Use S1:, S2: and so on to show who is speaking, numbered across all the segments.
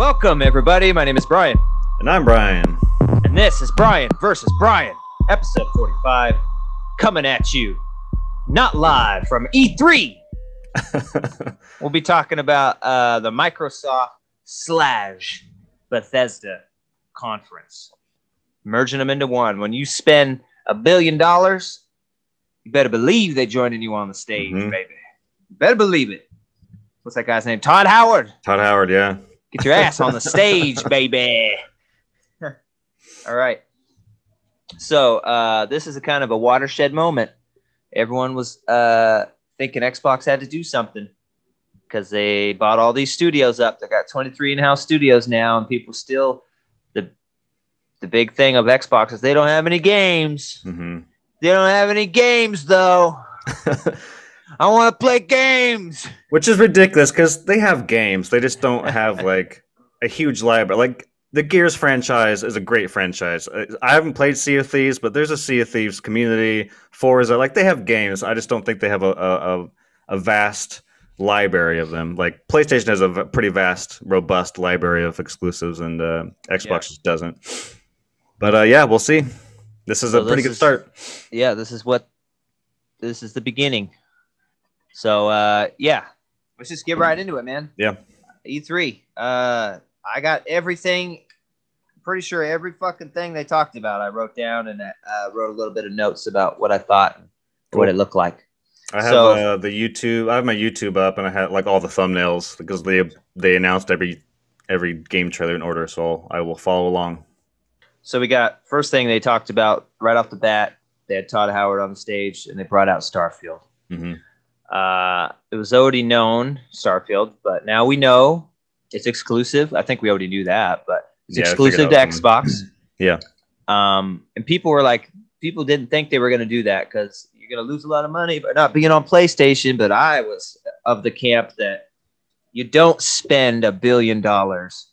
S1: Welcome, everybody. My name is Brian,
S2: And I'm Brian.
S1: and this is Brian versus Brian, episode 45, coming at you, not live from E3. We'll be talking about uh, the Microsoft slash Bethesda conference, merging them into one. When you spend a billion dollars, you better believe they're joining you on the stage,
S2: Mhm.
S1: baby. You better believe it. What's that guy's name? Todd Howard.
S2: Todd Howard, yeah.
S1: Get your ass on the stage, baby. All right. So uh, this is a kind of a watershed moment. Everyone was uh, thinking Xbox had to do something because they bought all these studios up. They got 23 in-house studios now, and people still the the big thing of Xbox is they don't have any games.
S2: hmm
S1: They don't have any games though. I want to play games.
S2: Which is ridiculous because they have games. They just don't have like a huge library. Like the Gears franchise is a great franchise. I haven't played Sea of Thieves, but there's a Sea of Thieves community. Forza, like they have games. I just don't think they have a a, a, vast library of them. Like PlayStation has a v- pretty vast, robust library of exclusives, and uh, Xbox
S1: Yeah.
S2: just doesn't. But uh, yeah, we'll see. This is
S1: So
S2: a pretty good
S1: is-
S2: start.
S1: yeah, this is what this is the beginning. So uh yeah, let's just get right into it, man.
S2: Yeah.
S1: E3. Uh I got everything pretty sure every fucking thing they talked about I wrote down and uh, wrote a little bit of notes about what I thought and what it looked like.
S2: I have
S1: So-
S2: uh, the YouTube. I have my YouTube up, and I had like all the thumbnails because they they announced every every game trailer in order. So I will follow along.
S1: So we got first thing they talked about right off the bat, they had Todd Howard on the stage and they brought out Starfield.
S2: hmm
S1: Uh, it was already known Starfield, but now we know it's exclusive. I think we already knew that, but it's
S2: Yeah,
S1: exclusive to Xbox.
S2: Yeah.
S1: Um, and people were like, people didn't think they were going to do that because you're going to lose a lot of money by not being on PlayStation. But I was of the camp that you don't spend a billion dollars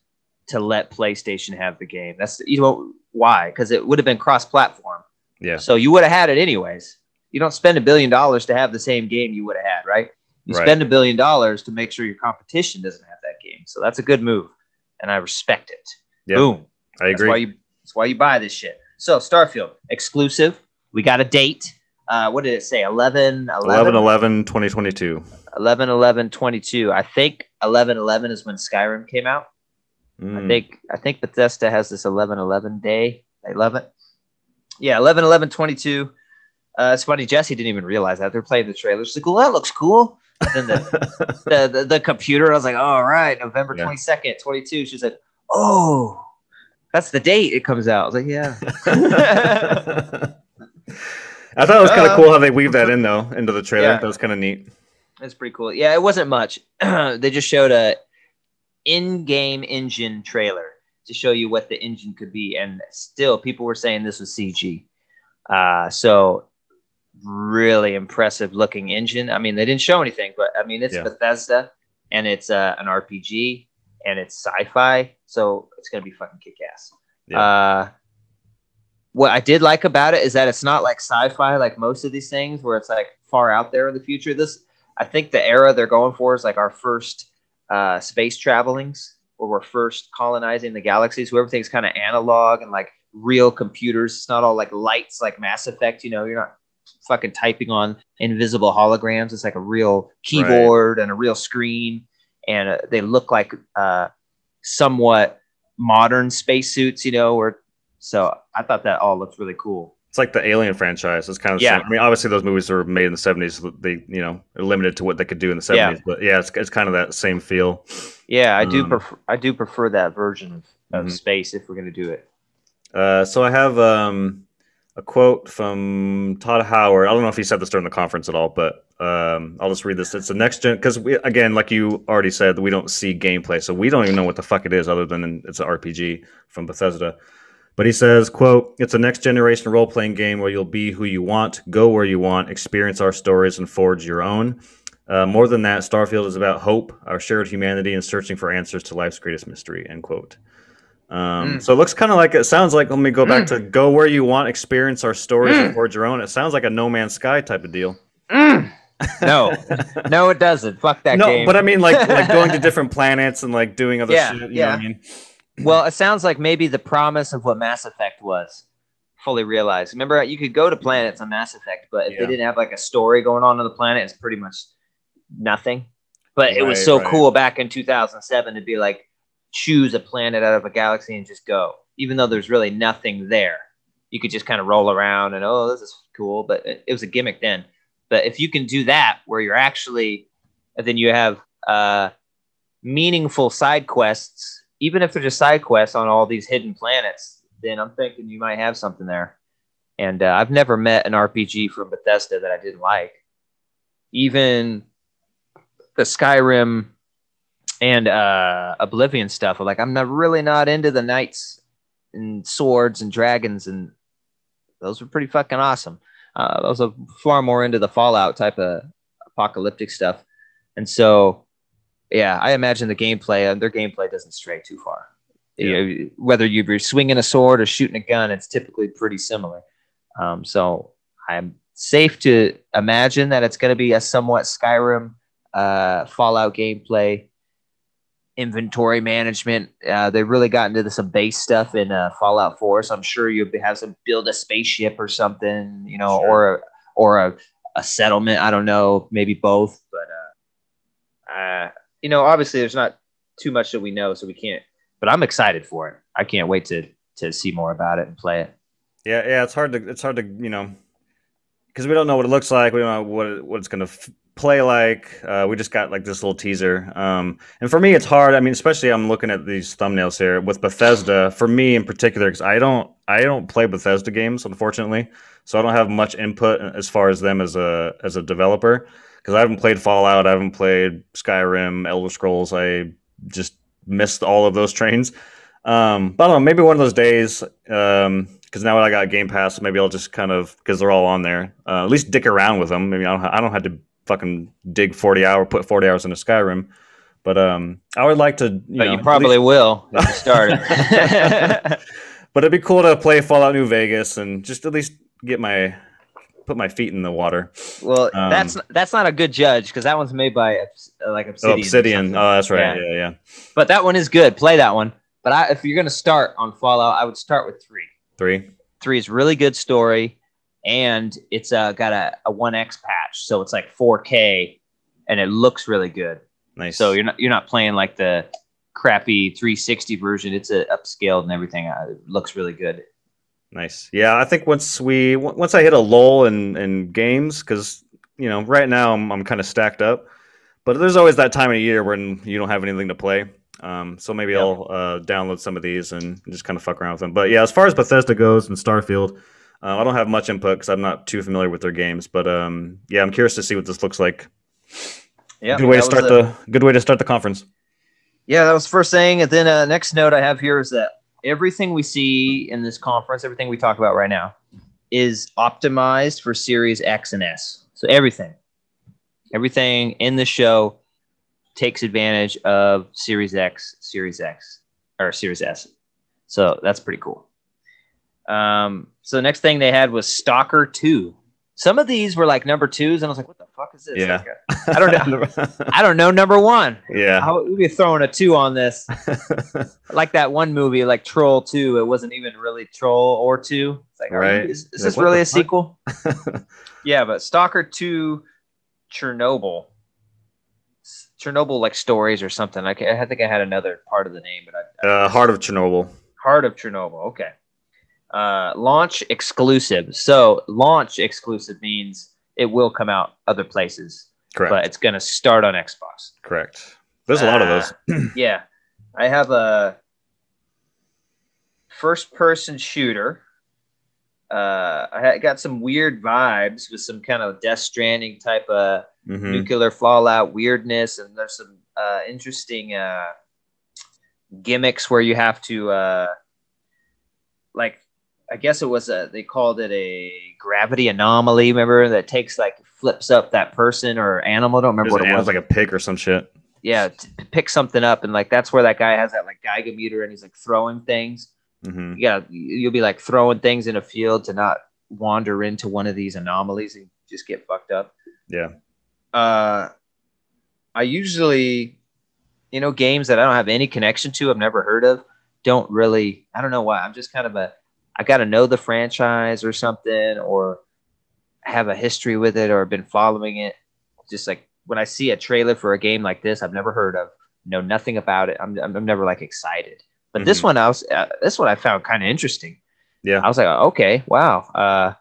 S1: to let PlayStation have the game. That's you know why? Because it would have been cross-platform.
S2: Yeah,
S1: So you would have had it anyways. You don't spend a billion dollars to have the same game you would have had, right? You
S2: Right.
S1: spend a billion dollars to make sure your competition doesn't have that game. So that's a good move, and I respect it.
S2: Yeah,
S1: Boom.
S2: I
S1: That's why
S2: agree.
S1: you. That's why you buy this shit. So Starfield exclusive. We got a date. Uh, what did it say? 11 11
S2: 11 11 2022.
S1: 11 11 22. I think 11 11 is when Skyrim came out. I
S2: Mm.
S1: think I think Bethesda has this 11 11 day. They love it. Yeah, 11 11 22. Uh, it's funny. Jesse didn't even realize that they're playing the trailer. She's like, "Well, that looks cool." And then the, the, the the computer. I was like, "All right, November
S2: Yeah.
S1: 22nd, 22." She's like, "Oh, that's the date it comes out." I was like, "Yeah."
S2: I thought it was kind of
S1: Uh,
S2: cool how they weave that in though into the trailer.
S1: Yeah.
S2: That was kind of neat.
S1: That's pretty cool. Yeah, it wasn't much. they just showed a in-game engine trailer to show you what the engine could be, and still people were saying this was CG. Uh, so really impressive looking engine. I mean, they didn't show anything, but I mean, it's
S2: Yeah.
S1: Bethesda and it's uh, an RPG and it's sci-fi, so it's gonna be fucking kick-ass.
S2: Yeah.
S1: Uh, what I did like about it is that it's not like sci-fi like most of these things where it's like far out there in the future. This I think the era they're going for is like our first uh, space travelings where we're first colonizing the galaxies where everything's kind of analog and like real computers. It's not all like lights like Mass Effect, you know, you're not fucking typing on invisible holograms. It's like a real keyboard and a real screen. And uh, they look like uh, somewhat modern spacesuits, you know, or so I thought that all looked really cool.
S2: It's like the Alien franchise. It's kind of
S1: Yeah.
S2: yeah. I mean, obviously those movies were made in the seventies. They you know are limited to what they could do in the seventies. But yeah, it's, it's kind of that same feel.
S1: Yeah, I do
S2: Um,
S1: prefer I do prefer that version of, of
S2: Mhm.
S1: space if we're gonna do it.
S2: Uh, so I have um, a quote from Todd Howard. I don't know if he said this during the conference at all, but um, I'll just read this. It's the next gen because we again, like you already said, we don't see gameplay, so we don't even know what the fuck it is other than it's an RPG from Bethesda. But he says, "quote It's a next generation role playing game where you'll be who you want, go where you want, experience our stories, and forge your own." Uh, more than that, Starfield is about hope, our shared humanity, and searching for answers to life's greatest mystery. End quote. Um,
S1: Mm.
S2: So it looks kind of like it sounds like. Let me go back to go where you want, experience our stories,
S1: Mm.
S2: and forge your own. It sounds like a No Man's Sky type of deal.
S1: Mm. No, no, it doesn't. Fuck that
S2: no,
S1: game.
S2: but I mean, like, like going to different planets and like doing other
S1: Yeah,
S2: shit. You
S1: yeah.
S2: know I mean?
S1: well, it sounds like maybe the promise of what Mass Effect was fully realized. Remember, you could go to planets on Mass Effect, but if
S2: Yeah.
S1: they didn't have like a story going on on the planet, it's pretty much nothing. But it was so
S2: right.
S1: cool back in 2007 to be like choose a planet out of a galaxy and just go, even though there's really nothing there. You could just kind of roll around and oh, this is cool, but it, it was a gimmick then. But if you can do that, where you're actually, then you have uh, meaningful side quests, even if they're just side quests on all these hidden planets, then I'm thinking you might have something there. And uh, I've never met an RPG from Bethesda that I didn't like. Even the Skyrim and uh, Oblivion stuff. Like I'm not really not into the knights and swords and dragons, and those were pretty fucking awesome. Uh, I was far more into the Fallout type of apocalyptic stuff, and so yeah, I imagine the gameplay and their gameplay doesn't stray too far. You know, whether you're swinging a sword or shooting a gun, it's typically pretty similar. Um, so I'm safe to imagine that it's going to be a somewhat Skyrim uh, Fallout gameplay. Inventory management. Uh, they really got into some base stuff in uh, Fallout 4. So I'm sure you'll have to build a spaceship or something, you know,
S2: Sure.
S1: or or a, a settlement. I don't know, maybe both. But uh, uh, you know, obviously there's not too much that we know, so we can't. But I'm excited for it. I can't wait to to see more about it and play it.
S2: Yeah, yeah, it's hard to it's hard to you know because we don't know what it looks like. We don't know what it, what it's gonna f- play like. Uh, we just got like this little teaser, um, and for me, it's hard. I mean, especially I'm looking at these thumbnails here with Bethesda. For me in particular, because I don't I don't play Bethesda games, unfortunately, so I don't have much input as far as them as a as a developer. Because I haven't played Fallout, I haven't played Skyrim, Elder Scrolls. I just missed all of those trains. Um, but I don't know, maybe one of those days, um, because now that I got Game Pass, maybe I'll just kind of because they're all on there. Uh, at least dick around with them. Maybe I don't. Ha- I don't have to fucking dig forty hour, put forty hours into Skyrim. But um, I would like to. You know,
S1: you probably
S2: least-
S1: will if you start.
S2: but it'd be cool to play Fallout New Vegas and just at least get my put my feet in the water.
S1: well,
S2: Um,
S1: that's that's not a good judge because that one's made by uh, like Obsidian.
S2: Oh, Obsidian. Oh, that's right.
S1: Yeah.
S2: Yeah, yeah.
S1: But that one is good. Play that one. But I, if you're gonna start on Fallout, I would start with three.
S2: Three.
S1: Three is really good story, and it's uh, got a, a one X patch, so it's like 4K, and it looks really good.
S2: Nice.
S1: So you're not you're not playing like the crappy 360 version. It's a upscaled and everything. Uh, it looks really good.
S2: Nice. Yeah, I think once we w- once I hit a lull in in games because you know right now I'm I'm kind of stacked up, but there's always that time of year when you don't have anything to play. Um, so maybe
S1: Yep.
S2: I'll uh, download some of these and just kind of fuck around with them. But yeah, as far as Bethesda goes and Starfield, uh, I don't have much input because I'm not too familiar with their games. But um, yeah, I'm curious to see what this looks like.
S1: Yeah,
S2: good way to start the good way to start the conference.
S1: Yeah, that was the first thing. And then uh, next note I have here is that everything we see in this conference, everything we talk about right now, is optimized for Series X and S. So everything, everything in the show takes advantage of Series X, Series X, or Series S. So that's pretty cool. Um, so the next thing they had was Stalker 2. Some of these were like number twos, and I was like, "What the fuck is this?"
S2: Yeah.
S1: Like, I don't know. I don't know number one.
S2: yeah.
S1: How would we be throwing a two on this? like that one movie, like Troll Two. It wasn't even really Troll or Two. It's like, are you- is, is this really a
S2: fuck?
S1: sequel? yeah, but Stalker Two, Chernobyl, Chernobyl like stories or something. Like I think I had another part of the name, but I,
S2: uh, Heart of Chernobyl.
S1: Heart of Chernobyl. Okay. Uh, launch exclusive. So launch exclusive means it will come out other places,
S2: Correct.
S1: but it's going to start on Xbox.
S2: Correct. There's a lot of
S1: Uh,
S2: those.
S1: yeah, I have a first-person shooter. Uh, I got some weird vibes with some kind of Death Stranding type of
S2: Mhm.
S1: nuclear fallout weirdness, and there's some uh, interesting uh, gimmicks where you have to, uh, like, I guess it was a they called it a gravity anomaly. Remember that takes like flips up that person or animal. I don't remember
S2: There's
S1: what it was.
S2: like a pig or some shit.
S1: yeah, to pick something up, and like that's where that guy has that like Geiger meter and he's like throwing things.
S2: hmm
S1: you you'll be like throwing things in a field to not wander into one of these anomalies and just get fucked up.
S2: Yeah.
S1: uh, I usually, you know, games that I don't have any connection to, I've never heard of, don't really. I don't know why. I'm just kind of a. I got to know the franchise or something, or have a history with it, or been following it. Just like when I see a trailer for a game like this, I've never heard of, know nothing about it. I'm, I'm never like excited. But this
S2: Mhm.
S1: one, I was. Uh, this one I found kind of interesting.
S2: Yeah.
S1: I was like, okay, wow. Uh,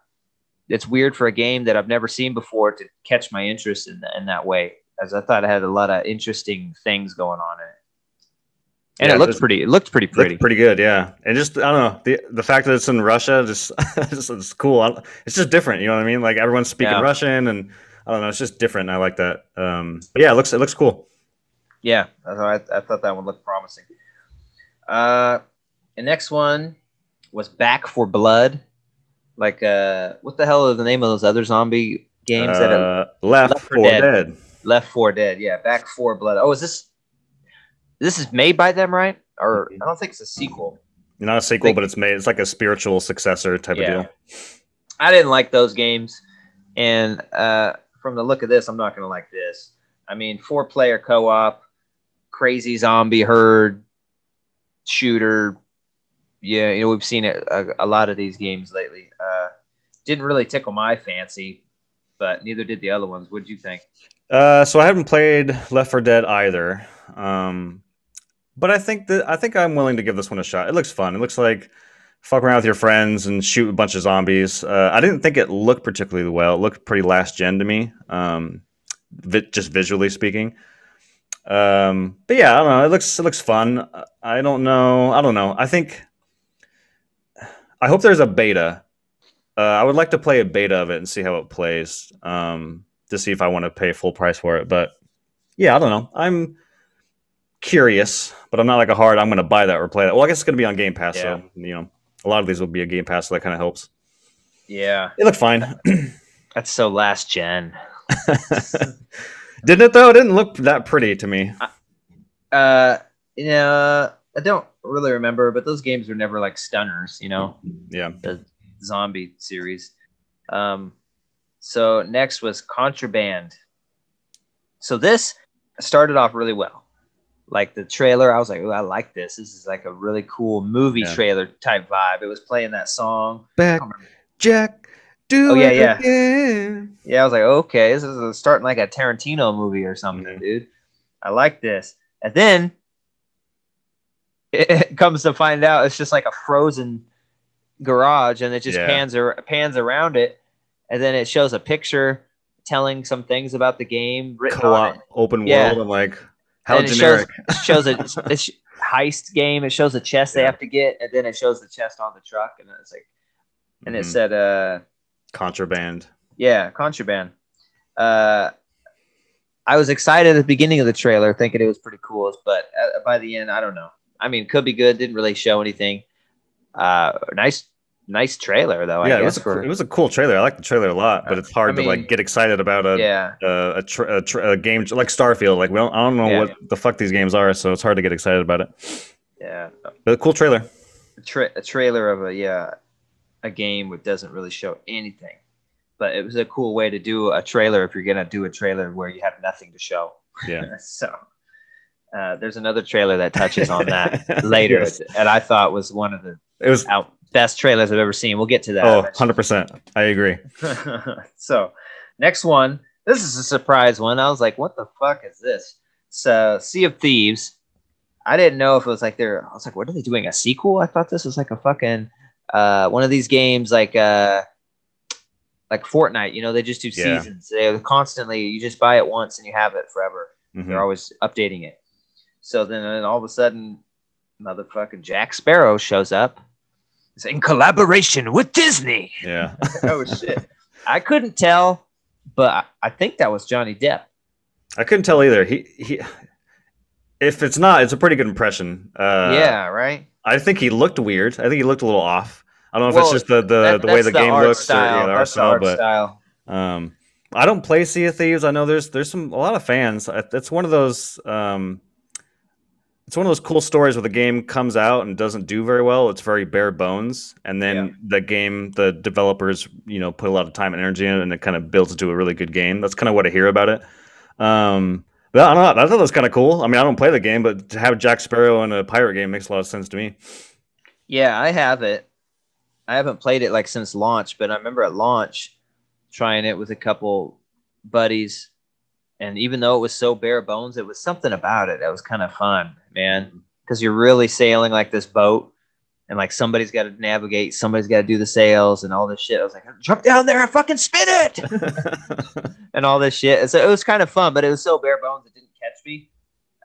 S1: it's weird for a game that I've never seen before to catch my interest in, in that way, as I thought it had a lot of interesting things going on in it. And
S2: Yeah,
S1: it looks
S2: there's-
S1: pretty. It looked pretty
S2: Looked
S1: pretty.
S2: pretty good, yeah. And just I don't know the the fact that it's in Russia, just it's, it's cool. I It's just different, you know what I mean? Like everyone's speaking
S1: Yeah.
S2: Russian, and I don't know, it's just different. I like that. Um, but yeah, it looks it looks cool.
S1: Yeah, I thought, I, thought that one looked promising. Uh, the next one was Back 4 Blood. Like, uh, what the hell are the name of those other zombie games that are
S2: Uh, Left,
S1: Left 4
S2: 4
S1: Dead.
S2: Dead.
S1: Left 4 Dead? Yeah, Back 4 Blood. Oh, is this this is made by them, right? Or I don't think it's a sequel.
S2: Not a sequel,
S1: Like-
S2: but it's made. It's like a spiritual successor type
S1: Yeah.
S2: of deal.
S1: I didn't like those games, and uh, from the look of this, I'm not gonna like this. I mean, four player co op, crazy zombie herd shooter. Yeah, you know we've seen it a, a lot of these games lately. Uh, didn't really tickle my fancy, but neither did the other ones. What'd you think?
S2: Uh, so I haven't played Left 4 Dead either. Um, but I think that I think I'm willing to give this one a shot. It looks fun. It looks like fuck around with your friends and shoot a bunch of zombies. Uh, I didn't think it looked particularly well. It looked pretty last gen to me, um, vi- just visually speaking. Um, but yeah, I don't know. It looks it looks fun. I don't know. I don't know. I think I hope there's a beta. Uh, I would like to play a beta of it and see how it plays. Um, to see if I want to pay full price for it. But yeah, I don't know. I'm curious, but I'm not like a hard. I'm going to buy that or play that. Well, I guess it's going to be on Game Pass, so you know, a lot of these will be a Game Pass, so that kind of helps.
S1: Yeah,
S2: It looked fine,
S1: that's so last gen.
S2: didn't it? Though it didn't look that pretty to me.
S1: Uh, yeah, I don't really remember, but those games were never like stunners, you know.
S2: Yeah,
S1: the zombie series. Um, so next was Contraband. So this started off really well. Like the trailer, I was like, "Ooh, I like this. This is like a really cool movie
S2: Yeah.
S1: trailer type vibe." It was playing that song.
S2: Back. Jack. Do
S1: Oh, yeah,
S2: it
S1: yeah.
S2: again.
S1: Yeah, I was like, "Okay, this is starting like a Tarantino movie or something,
S2: Mhm.
S1: dude." I like this. And then it, comes to find out it's just like a frozen garage, and it just
S2: Yeah.
S1: pans ar- pans around it, and then it shows a picture telling some things about the game written
S2: Co-op
S1: it.
S2: open world. I'm like, how
S1: and it shows, it shows a it's heist game. It shows a chest they have to get, and then it shows the chest on the truck, and it's like, and it
S2: Mhm.
S1: said, uh,
S2: contraband.
S1: yeah, contraband. Uh, I was excited at the beginning of the trailer, thinking it was pretty cool, but uh, by the end, I don't know. I mean, could be good. Didn't really show anything. Uh, nice, nice trailer though. I
S2: yeah, it was a,
S1: for
S2: cool- it was a cool trailer. I like the trailer a lot, but it's hard
S1: I
S2: to like get excited about a
S1: yeah,
S2: uh, a, tr- a, tr- a game like Starfield. Like, we don't, I don't know
S1: Yeah.
S2: what the fuck these games are, so it's hard to get excited about it.
S1: yeah.
S2: But a cool trailer.
S1: A, tra- a trailer of a yeah, a game that doesn't really show anything, but it was a cool way to do a trailer if you're gonna do a trailer where you have nothing to show.
S2: Yeah.
S1: so. Uh, there's another trailer that touches on that later,
S2: Yes.
S1: and I thought was one of the
S2: It was
S1: out best trailers I've ever seen. We'll get to that.
S2: oh,
S1: eventually.
S2: 100%. I agree.
S1: so, next one. This is a surprise one. I was like, "What the fuck is this?" So, Sea of Thieves. I didn't know if it was like they're. I was like, "What are they doing? A sequel?" I thought this was like a fucking uh, one of these games, like uh, like Fortnite. You know, they just do
S2: Yeah.
S1: seasons. They're constantly. You just buy it once and you have it forever.
S2: Mhm.
S1: They're always updating it. So then, then all of a sudden, motherfucking Jack Sparrow shows up. It's in collaboration with Disney.
S2: Yeah.
S1: oh shit! I couldn't tell, but I, I think that was Johnny Depp.
S2: I couldn't tell either. He he. If it's not, it's a pretty good impression. Uh,
S1: yeah, right.
S2: I think he looked weird. I think he looked a little off. I don't know if
S1: Well,
S2: it's just the the,
S1: That-
S2: the way
S1: that's
S2: the game
S1: art
S2: looks
S1: style.
S2: or yeah, the art
S1: that's the
S2: style,
S1: art
S2: but
S1: style.
S2: Um, I don't play Sea of Thieves. I know there's there's some a lot of fans. I- It's one of those. Um, it's one of those cool stories where the game comes out and doesn't do very well. It's very bare bones, and then
S1: Yeah.
S2: the game, the developers, you know, put a lot of time and energy in it, and it kind of builds into a really good game. That's kind of what I hear about it. Um, but I don't know. I thought that was kind of cool. I mean, I don't play the game, but to have Jack Sparrow in a pirate game makes a lot of sense to me.
S1: Yeah, I have it. I haven't played it like since launch, but I remember at launch trying it with a couple buddies. And even though it was so bare bones, it was something about it that was kind of fun, man. Because you're really sailing like this boat, and like somebody's got to navigate, somebody's got to do the sails and all this shit. I was like, jump down there and fucking spin it, and all this shit. And so it was kind of fun, but it was so bare bones it didn't catch me.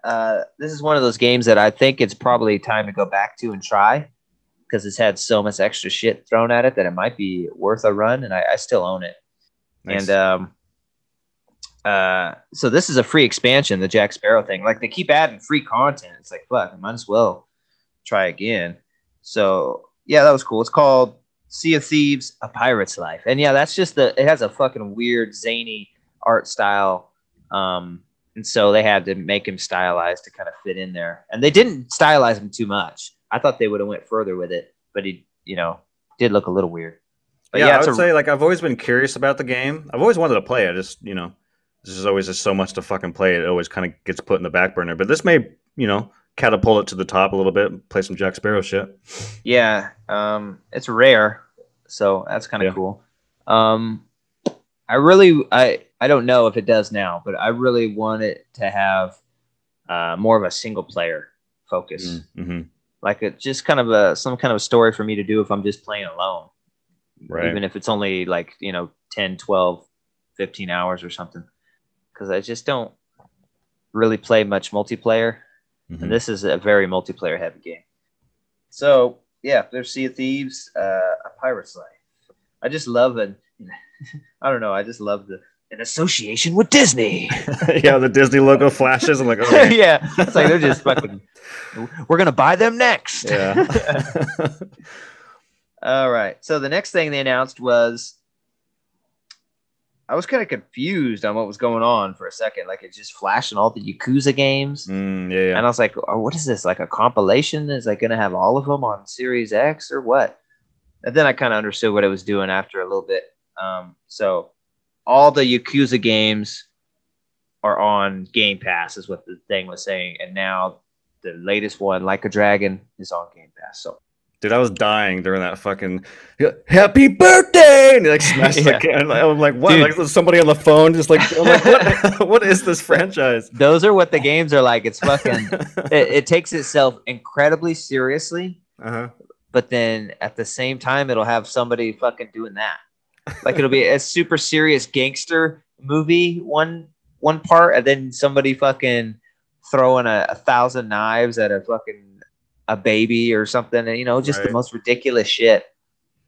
S1: Uh, this is one of those games that I think it's probably time to go back to and try because it's had so much extra shit thrown at it that it might be worth a run, and I, I still own it.
S2: Nice.
S1: And um, uh, so this is a free expansion, the Jack Sparrow thing. Like they keep adding free content. It's like fuck, I might as well try again. So yeah, that was cool. It's called Sea of Thieves: A Pirate's Life, and yeah, that's just the. It has a fucking weird zany art style. Um, and so they had to make him stylized to kind of fit in there, and they didn't stylize him too much. I thought they would have went further with it, but he, you know, did look a little weird. But
S2: yeah, I would
S1: a-
S2: say like I've always been curious about the game. I've always wanted to play it. Just you know, there's always just so much to fucking play. It always kind of gets put in the back burner. But this may you know catapult it to the top a little bit. Play some Jack Sparrow shit.
S1: Yeah, um, it's rare, so that's kind of
S2: Yeah.
S1: cool. Um, I really, I, I don't know if it does now, but I really want it to have uh, more of a single player focus,
S2: Mm-hmm.
S1: like it just kind of a some kind of a story for me to do if I'm just playing alone,
S2: Right.
S1: even if it's only like you know 10, 12, 15 hours or something, because I just don't really play much multiplayer
S2: Mhm.
S1: and this is a very multiplayer heavy game. So yeah, there's Sea of Thieves, uh, a Pirate's Life. I just love it. I don't know. I just love the an association with Disney.
S2: yeah, the Disney logo flashes. I'm like, oh,
S1: yeah, it's like they're just fucking. We're gonna buy them next.
S2: yeah.
S1: All right. So the next thing they announced was I was kind of confused on what was going on for a second. Like it just flashing all the Yakuza games.
S2: Mm, yeah, yeah.
S1: And I was like, oh, what is this? Like a compilation? Is like going to have all of them on Series X or what? And then I kind of understood what it was doing after a little bit. Um, so all the Yakuza games are on Game Pass, is what the thing was saying. And now the latest one, Like a Dragon, is on Game Pass. So
S2: Dude, I was dying during that fucking happy birthday, and he like smashed
S1: Yeah.
S2: the can. I'm like, what?
S1: Dude.
S2: Like somebody on the phone, just like, like, what? what is this franchise?
S1: those are what the games are like. It's fucking, it, it takes itself incredibly seriously.
S2: uh-huh.
S1: but then at the same time it'll have somebody fucking doing that like it'll be a super serious gangster movie one one part and then somebody fucking throwing a, a thousand knives at a fucking a baby or something and you know just the most ridiculous shit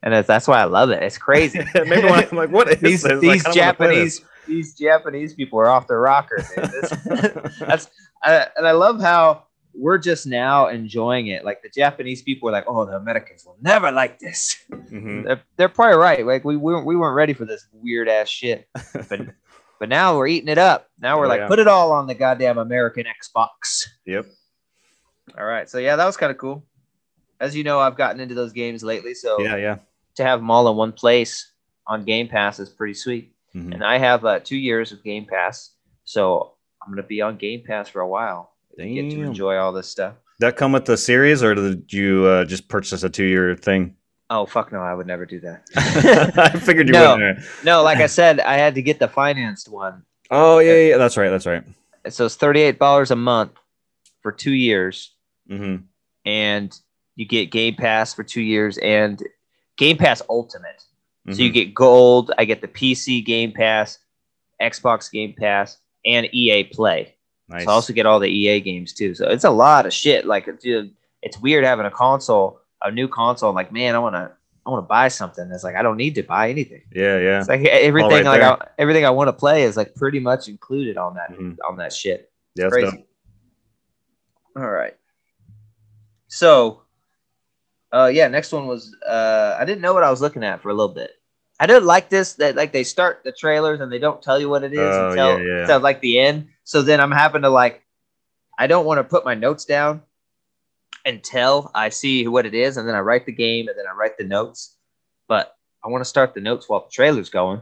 S1: and that's, that's why i love it it's crazy
S2: Maybe when I'm like, what is
S1: these
S2: this?
S1: These
S2: I don't wanna play
S1: japanese these japanese people are off their rocker. This- that's I, and I love how we're just now enjoying it. Like the Japanese people are like, "Oh, the Americans will never like this."
S2: Mhm.
S1: They're, they're probably right. Like we weren't we weren't ready for this weird ass shit, but but now we're eating it up. Now we're
S2: Oh,
S1: like,
S2: yeah.
S1: put it all on the goddamn American Xbox.
S2: Yep.
S1: All right, so yeah, that was kind of cool. As you know, I've gotten into those games lately, so
S2: Yeah, yeah.
S1: to have them all in one place on Game Pass is pretty sweet.
S2: Mhm.
S1: And I have uh, two years of Game Pass, so I'm gonna be on Game Pass for a while. Get to enjoy all this stuff.
S2: That come with the series, or did you uh, just purchase a two-year thing?
S1: Oh fuck no, I would never do that.
S2: I figured you
S1: No.
S2: wouldn't.
S1: no, like I said, I had to get the financed one.
S2: Oh yeah, yeah, that's right, that's right.
S1: So it's thirty eight dollars a month for two years,
S2: hmm
S1: and you get Game Pass for two years and Game Pass Ultimate. So
S2: Mm-hmm.
S1: you get gold. I get the PC Game Pass, Xbox Game Pass, and EA Play.
S2: nice.
S1: So I also get all the EA games too. So it's a lot of shit. Like, dude, it's weird having a console, a new console. I'm like, man, I want to, I want to buy something. It's like I don't need to buy anything.
S2: yeah, yeah.
S1: It's like everything,
S2: right
S1: like. I, everything I want to play is like pretty much included on that
S2: Mhm.
S1: on that shit.
S2: Yeah, that's
S1: Crazy.
S2: dope.
S1: All right. So, uh, yeah, next one was uh, I didn't know what I was looking at for a little bit. I didn't like this that like they start the trailers and they don't tell you what it is
S2: Oh,
S1: until,
S2: yeah, yeah.
S1: until like the end. So then I'm having to like, I don't want to put my notes down until I see what it is, and then I write the game, and then I write the notes. But I want to start the notes while the trailer's going.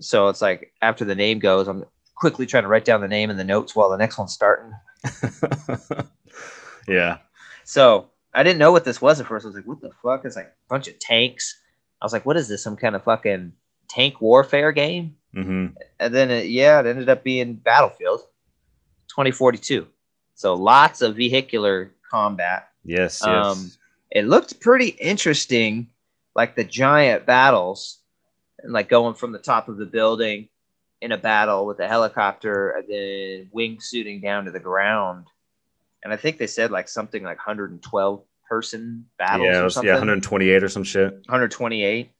S1: So it's like after the name goes, I'm quickly trying to write down the name and the notes while the next one's starting.
S2: yeah.
S1: So I didn't know what this was at first. I was like, what the fuck? It's like a bunch of tanks. I was like, what is this? Some kind of fucking tank warfare game?
S2: hmm
S1: And then, it, yeah, it ended up being Battlefield 2042. So lots of vehicular combat.
S2: Yes. Yes.
S1: Um, It looked pretty interesting, like the giant battles, and like going from the top of the building in a battle with a helicopter, and then wingsuiting down to the ground. And I think they said like something like 112 person battles
S2: yeah. Was,
S1: something.
S2: yeah. 128 or some shit.
S1: 128.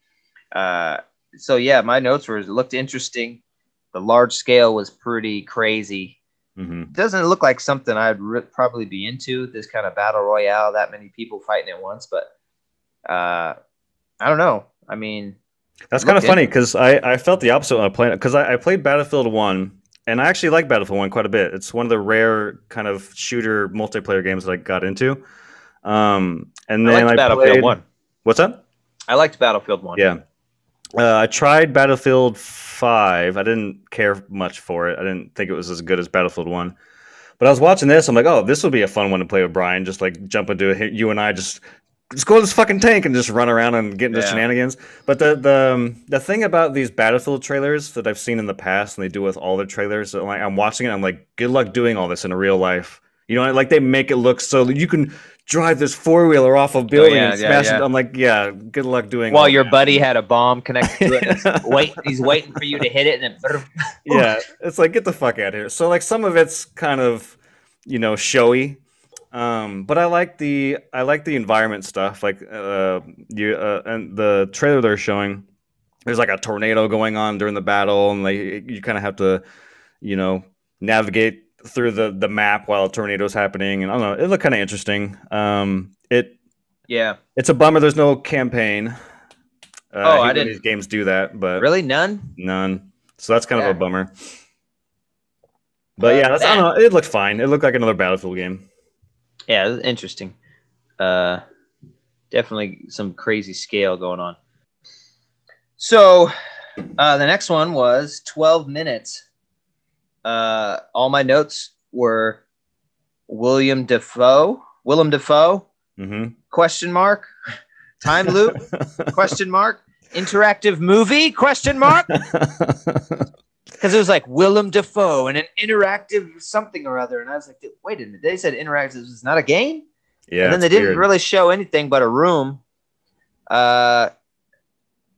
S1: Uh, so yeah, my notes were it looked interesting. The large scale was pretty crazy.
S2: hmm
S1: doesn't look like something I'd re- probably be into. This kind of battle royale, that many people fighting at once. But uh, I don't know. I mean,
S2: That's kind of funny because I, I felt the opposite when I played because I, I played Battlefield 1 and I actually like Battlefield 1 quite a bit. It's one of the rare kind of shooter multiplayer games that I got into. Um, and
S1: I
S2: then
S1: liked
S2: I
S1: Battlefield
S2: played,
S1: One.
S2: What's that?
S1: I liked Battlefield One.
S2: Yeah. Uh, I tried Battlefield 5. I didn't care much for it. I didn't think it was as good as Battlefield 1. But I was watching this. I'm like, oh, this would be a fun one to play with Brian. Just like jump into it. You and I just just go to this fucking tank and just run around and get into
S1: Yeah.
S2: shenanigans. But the the um, the thing about these Battlefield trailers that I've seen in the past, and they do with all their trailers, so like I'm watching it, I'm like, good luck doing all this in a real life. You know, like they make it look so that you can drive this four wheeler off a building
S1: yeah,
S2: and smash
S1: yeah.
S2: it. I'm like, yeah, good luck doing.
S1: While your
S2: that.
S1: buddy had a bomb connected to it, wait, he's waiting for you to hit it, and then
S2: yeah, it's like get the fuck out of here. So like some of it's kind of you know showy, um, but I like the I like the environment stuff. Like uh, you uh, and the trailer they're showing, there's like a tornado going on during the battle, and like you kind of have to you know navigate through the the map while a tornado's happening. And I don't know, it looked kind of interesting. Um, it
S1: yeah,
S2: it's a bummer. There's no campaign. Uh,
S1: Oh,
S2: hate
S1: I didn't-
S2: These games do that, but
S1: really none.
S2: None. So that's kind of a bummer. But yeah, that's, I don't know. It looked fine. It looked like another Battlefield game.
S1: Yeah, interesting. Uh, definitely some crazy scale going on. So, uh, the next one was 12 minutes. Uh, all my notes were William Defoe, Willem Defoe,
S2: hmm
S1: question mark, time loop, question mark, interactive movie, question mark. Because it was like Willem Defoe and an interactive something or other. And I was like, wait a minute, they said interactive is not a game?
S2: yeah.
S1: and then they didn't
S2: weird.
S1: really show anything but a room. Uh,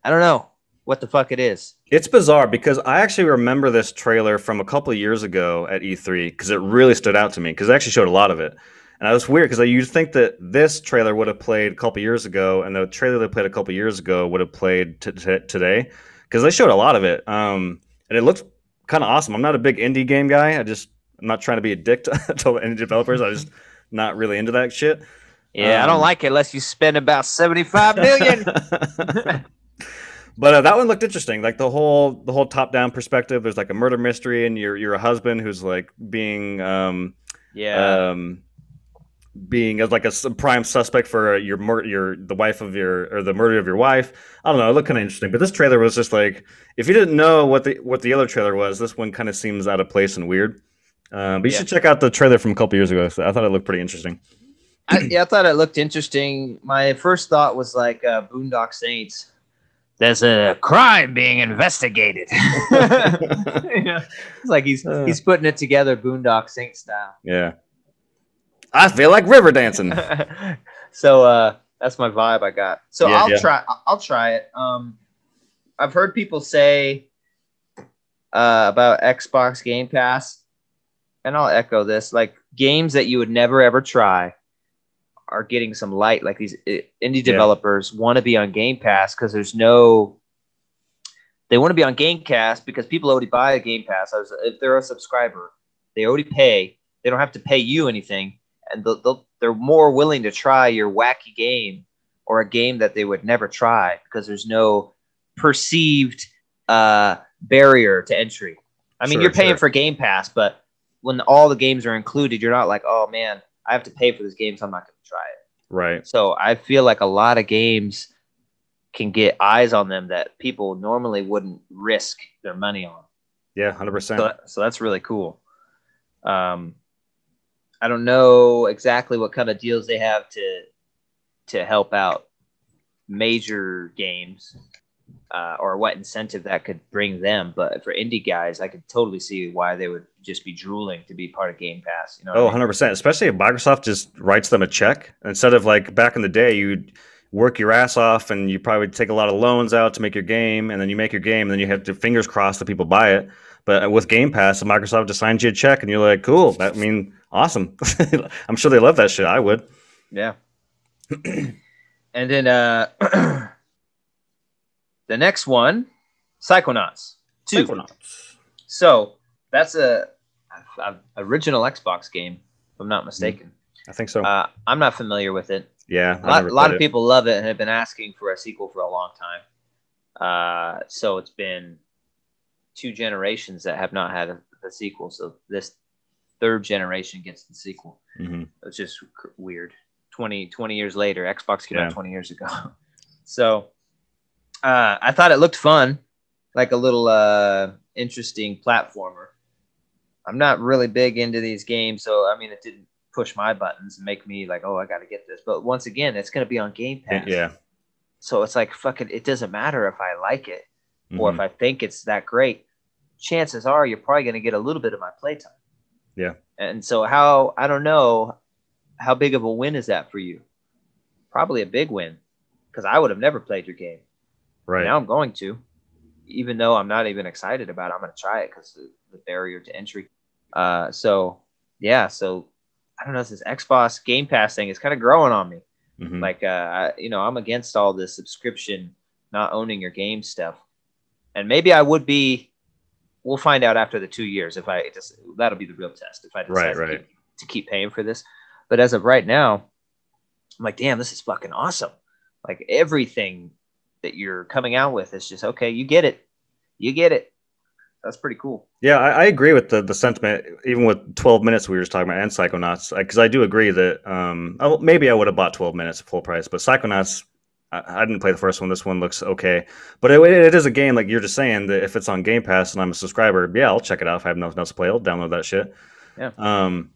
S1: I don't know what the fuck it is.
S2: It's bizarre because I actually remember this trailer from a couple of years ago at E3 because it really stood out to me because it actually showed a lot of it. And I was weird because you'd think that this trailer would have played a couple years ago, and the trailer they played a couple years ago would have played t- t- today because they showed a lot of it. Um, and it looked kind of awesome. I'm not a big indie game guy. I just I'm not trying to be a dick to, to indie developers. I'm just not really into that shit.
S1: Yeah, I don't
S2: Um,
S1: like it unless you spend about seventy-five million.
S2: but uh, that one looked interesting. Like the whole the whole top down perspective. There's like a murder mystery, and you're you're a husband who's like being um
S1: yeah,
S2: um being as like a prime suspect for uh, your mur- your the wife of your or the murder of your wife. I don't know. It looked kind of interesting. But this trailer was just like if you didn't know what the what the other trailer was, this one kind of seems out of place and weird. Um, but you
S1: Yeah.
S2: should check out the trailer from a couple years ago. So I thought it looked pretty interesting.
S1: I, yeah, I thought it looked interesting. My first thought was like uh, Boondock Saints. There's a crime being investigated. yeah. It's like he's
S2: Uh.
S1: he's putting it together Boondock Saint style.
S2: Yeah. I feel like river dancing.
S1: so uh that's my vibe I got. So
S2: Yeah,
S1: I'll
S2: yeah.
S1: try I'll try it. Um I've heard people say uh about Xbox Game Pass and I'll echo this like games that you would never ever try are getting some light like these indie
S2: Yeah.
S1: developers want to be on Game Pass cuz there's no they want to be on Game Pass because people already buy a Game Pass. If they're a subscriber, they already pay. They don't have to pay you anything, and they'll, they'll, they're more willing to try your wacky game or a game that they would never try because there's no perceived uh, barrier to entry. I mean,
S2: Sure,
S1: you're paying
S2: sure.
S1: for Game Pass, but when all the games are included, you're not like, oh man, I have to pay for this game, so I'm not going to try it.
S2: Right.
S1: So I feel like a lot of games can get eyes on them that people normally wouldn't risk their money on.
S2: Yeah, hundred percent.
S1: So, so that's really cool. Um, I don't know exactly what kind of deals they have to to help out major games uh, or what incentive that could bring them. But for indie guys, I could totally see why they would just be drooling to be part of Game Pass. You know?
S2: Oh,
S1: I mean?
S2: 100%. Especially if Microsoft just writes them a check instead of like back in the day, you'd work your ass off and you probably take a lot of loans out to make your game. And then you make your game and then you have to fingers crossed that people buy it. But with Game Pass, Microsoft just signs you a check and you're like, cool. That I mean, awesome. I'm sure they love that shit. I would.
S1: Yeah. and then uh, the next one, Psychonauts two.
S2: Psychonauts.
S1: So that's a, a original Xbox game, if I'm not mistaken.
S2: I think so.
S1: Uh, I'm not familiar with it.
S2: yeah.
S1: A lot, a lot of people love it and have been asking for a sequel for a long time. Uh, so it's been two generations that have not had a, a sequel. So this third generation gets the sequel.
S2: hmm
S1: It's just weird. 20, 20 years later, Xbox came
S2: Yeah.
S1: out 20 years ago. so uh, I thought it looked fun, like a little uh, interesting platformer. I'm not really big into these games, so I mean, it didn't push my buttons and make me like, oh, I got to get this. But once again, it's going to be on Game Pass.
S2: Yeah.
S1: So it's like, fuck it. It doesn't matter if I like it or
S2: Mhm.
S1: if I think it's that great. Chances are you're probably going to get a little bit of my playtime.
S2: Yeah.
S1: And so how I don't know how big of a win is that for you? Probably a big win because I would have never played your game.
S2: Right.
S1: Now I'm going to, even though I'm not even excited about it. I'm going to try it because the, the barrier to entry. Uh, so yeah, so I don't know. This Xbox Game Pass thing is kind of growing on me.
S2: Mhm.
S1: Like, uh, I- you know, I'm against all this subscription, not owning your game stuff. And maybe I would be. We'll find out after the two years if I just that'll be the real test if I decide
S2: Right,
S1: to. Keep, to keep paying for this. But as of right now, I'm like, damn, this is fucking awesome. Like everything that you're coming out with is just okay. You get it, you get it. That's pretty cool.
S2: Yeah, I, I agree with the, the sentiment, even with 12 minutes we were just talking about and Psychonauts, because I do agree that um, oh, maybe I would have bought 12 minutes at full price, but Psychonauts, I, I didn't play the first one. This one looks okay, but it, it is a game like you're just saying that if it's on Game Pass and I'm a subscriber, yeah, I'll check it out. If I have nothing else to play, I'll download that shit.
S1: Yeah.
S2: Um,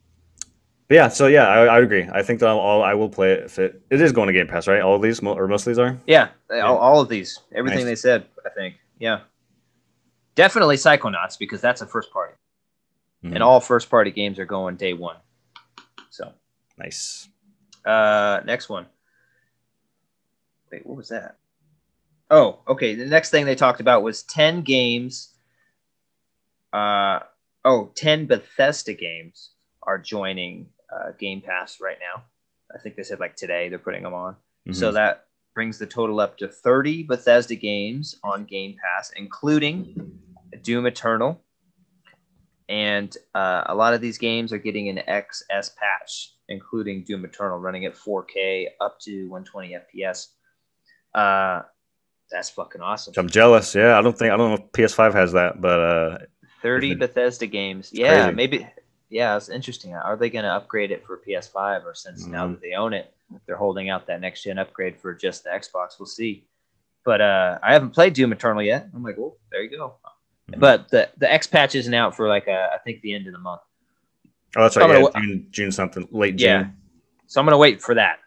S2: but yeah, so yeah, I, I agree. I think that I'll, I'll- I will play it if it it is going to Game Pass, right? All of these or most of these are.
S1: Yeah, All, all of these, everything
S2: Nice.
S1: they said, I think. Yeah, definitely Psychonauts because that's a first party,
S2: Mhm.
S1: and all first party games are going day one. So
S2: Nice.
S1: Uh, next one. Wait, what was that? Oh, okay. The next thing they talked about was 10 games. Uh, oh, 10 Bethesda games are joining uh, Game Pass right now. I think they said like today they're putting them on. So
S2: Mhm.
S1: that brings the total up to 30 Bethesda games on Game Pass, including Doom Eternal. And uh, a lot of these games are getting an XS patch, including Doom Eternal running at 4K up to 120 FPS. Uh, that's fucking awesome.
S2: I'm jealous. Yeah, I don't think I don't know if PS5 has that, but uh,
S1: 30
S2: Mhm.
S1: Bethesda games. Yeah,
S2: crazy.
S1: maybe. Yeah, it's interesting. Are they going to upgrade it for PS5 or since now
S2: Mhm.
S1: that they own it, they're holding out that next gen upgrade for just the Xbox? We'll see. But uh, I haven't played Doom Eternal yet. I'm like, well, there you go.
S2: Mhm.
S1: But the the X patch isn't out for like uh, I think the end of the month.
S2: oh, that's
S1: I'm
S2: right.
S1: gonna
S2: Yeah, June, June something, late June.
S1: Yeah. So I'm gonna wait for that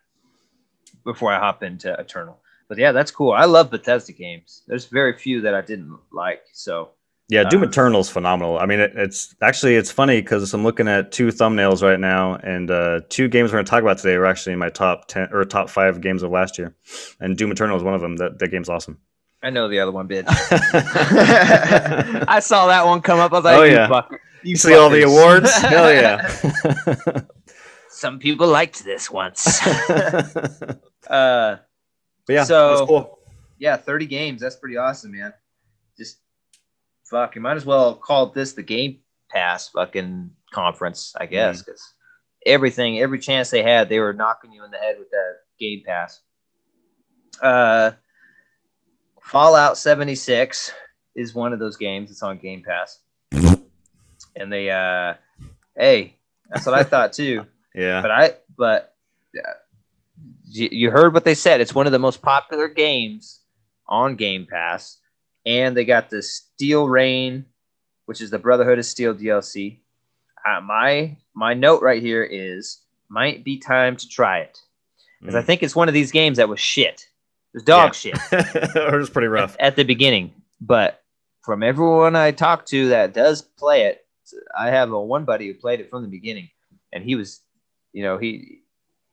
S1: before I hop into Eternal. But yeah, that's cool. I love Bethesda games. There's very few that I didn't like. So
S2: Yeah, Doom
S1: Uh,
S2: Eternal is phenomenal. I mean, it, it's actually it's funny because I'm looking at two thumbnails right now, and uh, two games we're going to talk about today are actually in my top ten or top five games of last year, and Doom Eternal is one of them. That that game's awesome.
S1: I know the other one, bitch. I saw that one come up. I was like,
S2: Oh,
S1: you
S2: yeah. you see all the awards? Hell yeah!
S1: Some people liked this once.
S2: But yeah,
S1: So-
S2: cool.
S1: yeah, 30 games. That's pretty awesome, man. Just fuck. You might as well call this the Game Pass fucking conference, I guess,
S2: Mm-hmm.
S1: because everything, every chance they had, they were knocking you in the head with that Game Pass. Uh, Fallout 76 is one of those games. It's on Game Pass, and they, uh, hey, that's what I thought too.
S2: Yeah.
S1: But I but uh, you, heard what they said. It's one of the most popular games on Game Pass, and they got the Steel Reign, which is the Brotherhood of Steel DLC. Uh, my my note right here is might be time to try it because I
S2: Mm.
S1: think it's one of these games that was shit. It was dog
S2: Yeah.
S1: shit
S2: it was pretty rough.
S1: at the beginning, but from everyone I talked to that does play it, I have a one buddy who played it from the beginning, and he was, you know, he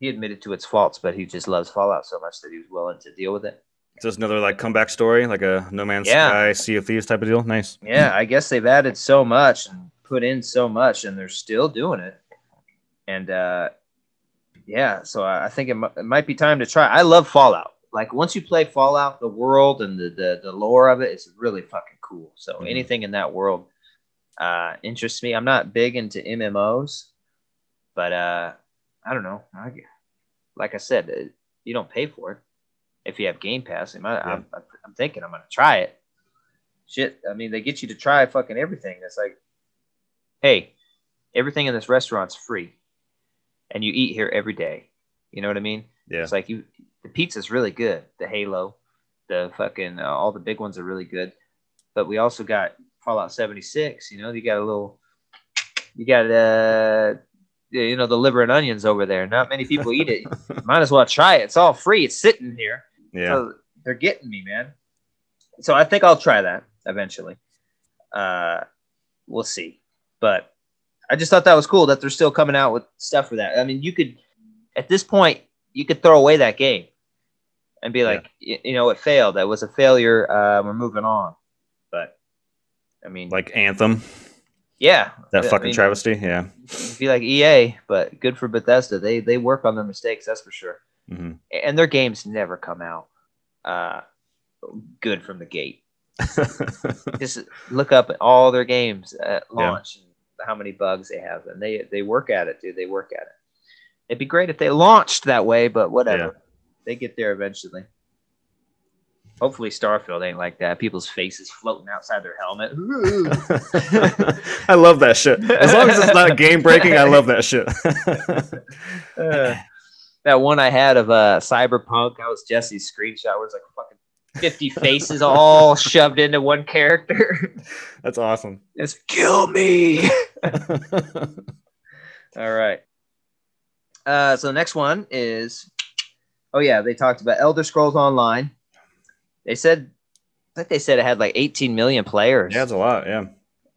S1: he admitted to its faults, but he just loves Fallout so much that he was willing to deal with it.
S2: Just another like comeback story, like a No Man's
S1: Yeah.
S2: Sky, Sea of Thieves type of deal. Nice.
S1: Yeah, I guess they've added so much and put in so much, and they're still doing it. And uh, yeah, so I I think it, mi- it might be time to try. I love Fallout. Like once you play Fallout, the world and the the, the lore of it is really fucking cool. So
S2: Mhm.
S1: anything in that world uh, interests me. I'm not big into MMOs, but uh, I don't know. I, like I said, uh, you don't pay for it if you have Game Pass. I, I'm, I'm thinking I'm gonna try it. Shit, I mean, they get you to try fucking everything. It's like, hey, everything in this restaurant's free, and you eat here every day. You know what I mean?
S2: Yeah.
S1: It's like you, the pizza's really good. The Halo, the fucking, uh, all the big ones are really good. But we also got Fallout 76. You know, you got a little, you got uh, you know, the liver and onions over there. Not many people eat it. Might as well try it. It's all free. It's sitting here.
S2: Yeah.
S1: So they're getting me, man. So I think I'll try that eventually. Uh, we'll see. But I just thought that was cool that they're still coming out with stuff for that. I mean, you could, at this point, you could throw away that game and be like, y- you know, it failed. That was a failure. Uh, we're moving on. But I mean,
S2: Like Anthem,
S1: yeah,
S2: that
S1: I
S2: fucking
S1: mean,
S2: travesty. Yeah.
S1: Be like EA, but good for Bethesda. They they work on their mistakes. That's for sure.
S2: hmm
S1: And their games never come out uh, good from the gate. just look up all their games at launch and how many bugs they have and they they work at it dude they work at it it'd be great if they launched that way but whatever
S2: Yeah.
S1: they get there eventually hopefully starfield ain't like that people's faces floating outside their helmet
S2: I love that shit. As long as it's not game breaking, I love that shit.
S1: Uh, that one i had of uh cyberpunk that was jesse's screenshot where it's like fucking 50 faces all shoved into one character
S2: That's awesome.
S1: it's kill me All right. Uh, so the next one is, oh yeah, they talked about Elder Scrolls Online. They said, I think they said it had like 18 million players,
S2: yeah, it's a lot. Yeah.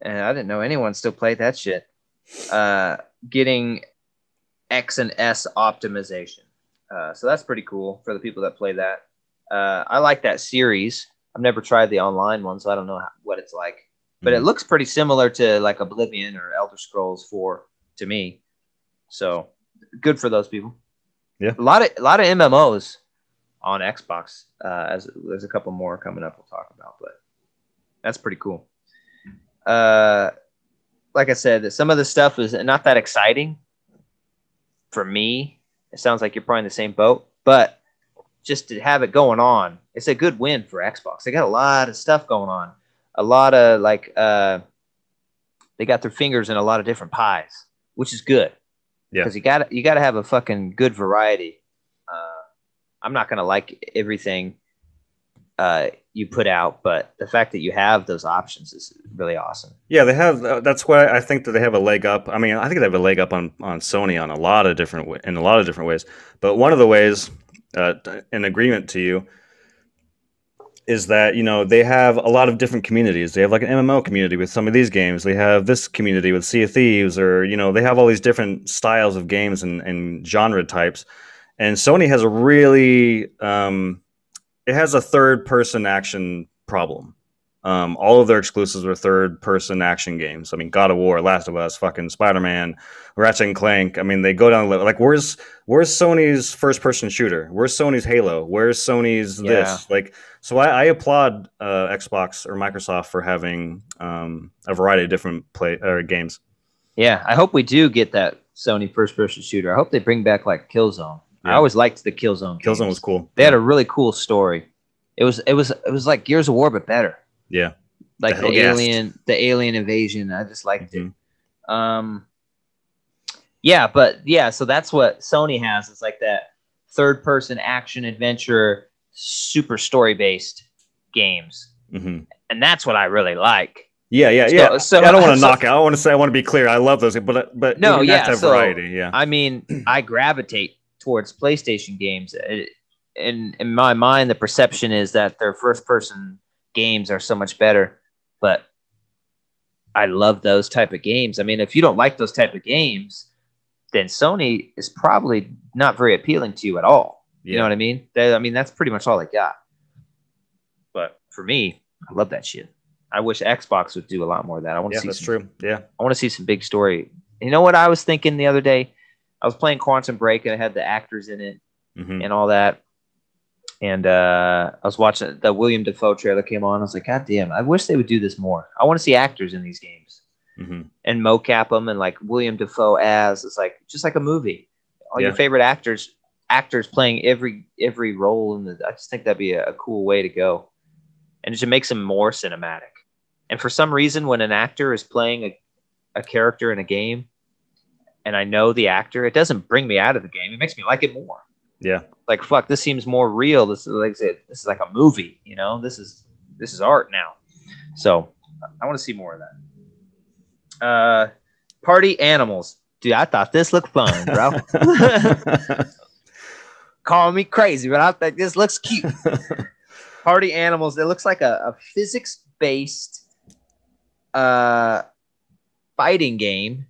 S1: and I didn't know anyone still played that shit. Uh, getting X and S optimization, uh, so that's pretty cool for the people that play that. Uh, I like that series. I've never tried the online one, so I don't know how, what it's like but it
S2: Mhm.
S1: looks pretty similar to like Oblivion or Elder Scrolls 4 to me. So good for those people.
S2: Yeah.
S1: a lot of a lot of MMOs on Xbox. Uh, as there's a couple more coming up, we'll talk about, but that's pretty cool. Uh, like I said, some of the stuff is not that exciting for me. It sounds like you're probably in the same boat, but just to have it going on, it's a good win for Xbox. They got a lot of stuff going on a lot of like uh they got their fingers in a lot of different pies, which is good.
S2: Yeah.
S1: Because you got you got to have a fucking good variety. I'm not gonna like everything uh, you put out, but the fact that you have those options is really awesome.
S2: Yeah, they have. Uh, that's why I think that they have a leg up. I mean, I think they have a leg up on on Sony on a lot of different in a lot of different ways. But one of the ways, uh, in agreement to you, is that you know they have a lot of different communities. They have like an MMO community with some of these games. They have this community with Sea of Thieves, or you know they have all these different styles of games and, and genre types. And Sony has a really um, it has a third person action problem. Um, all of their exclusives are third person action games. I mean, God of War, Last of Us, fucking Spider Man, Ratchet and Clank. I mean, they go down the li- like where's where's Sony's first person shooter? Where's Sony's Halo? Where's Sony's
S1: Yeah.
S2: this? Like, so I, I applaud uh, Xbox or Microsoft for having um, a variety of different play or games.
S1: Yeah, I hope we do get that Sony first person shooter. I hope they bring back like Killzone. I always liked the Killzone.
S2: Killzone
S1: games.
S2: was cool.
S1: They had a really cool story. It was it was it was like Gears of War but better.
S2: yeah,
S1: Like
S2: The
S1: the, alien the alien invasion. I just liked
S2: Mhm.
S1: it. Um Yeah, but yeah, so that's what Sony has. It's like that third person action adventure, super story based games.
S2: hmm
S1: And that's what I really like.
S2: Yeah, yeah,
S1: So-
S2: yeah.
S1: so-
S2: I don't want to
S1: so-
S2: knock it. I want to say I want to be clear. I love those, but but
S1: No,
S2: you have
S1: yeah,
S2: to have
S1: so-
S2: variety. Yeah,
S1: I mean, I gravitate towards PlayStation games. It- In in my mind, the perception is that their first person games are so much better, but I love those type of games. I mean, if you don't like those type of games, then Sony is probably not very appealing to you at all.
S2: yeah.
S1: You know what I mean? They, I mean, that's pretty much all they got. But for me, I love that shit. I wish Xbox would do a lot more of that. I want to
S2: yeah,
S1: see
S2: that's
S1: some
S2: true. Yeah,
S1: I want to see some big story. You know what I was thinking the other day? I was playing Quantum Break and it had the actors in it
S2: hmm
S1: and all that. And uh, I was watching the William Dafoe trailer came on. I was like, God damn, I wish they would do this more. I want to see actors in these games
S2: hmm
S1: and mocap them and like William Dafoe as it's like just like a movie. All your favorite actors actors playing every every role in the. I just think that'd be a, a cool way to go, and it just makes them more cinematic. And for some reason, when an actor is playing a, a character in a game, and I know the actor, it doesn't bring me out of the game. It makes me like it more.
S2: yeah,
S1: Like fuck, this seems more real. This is like I said, this is like a movie. You know, this is this is art now. So I want to see more of that. Uh, party animals. Dude, I thought this looked fun, bro. Call me crazy, but I think this looks cute. Party animals. It looks like a, a physics based uh, fighting game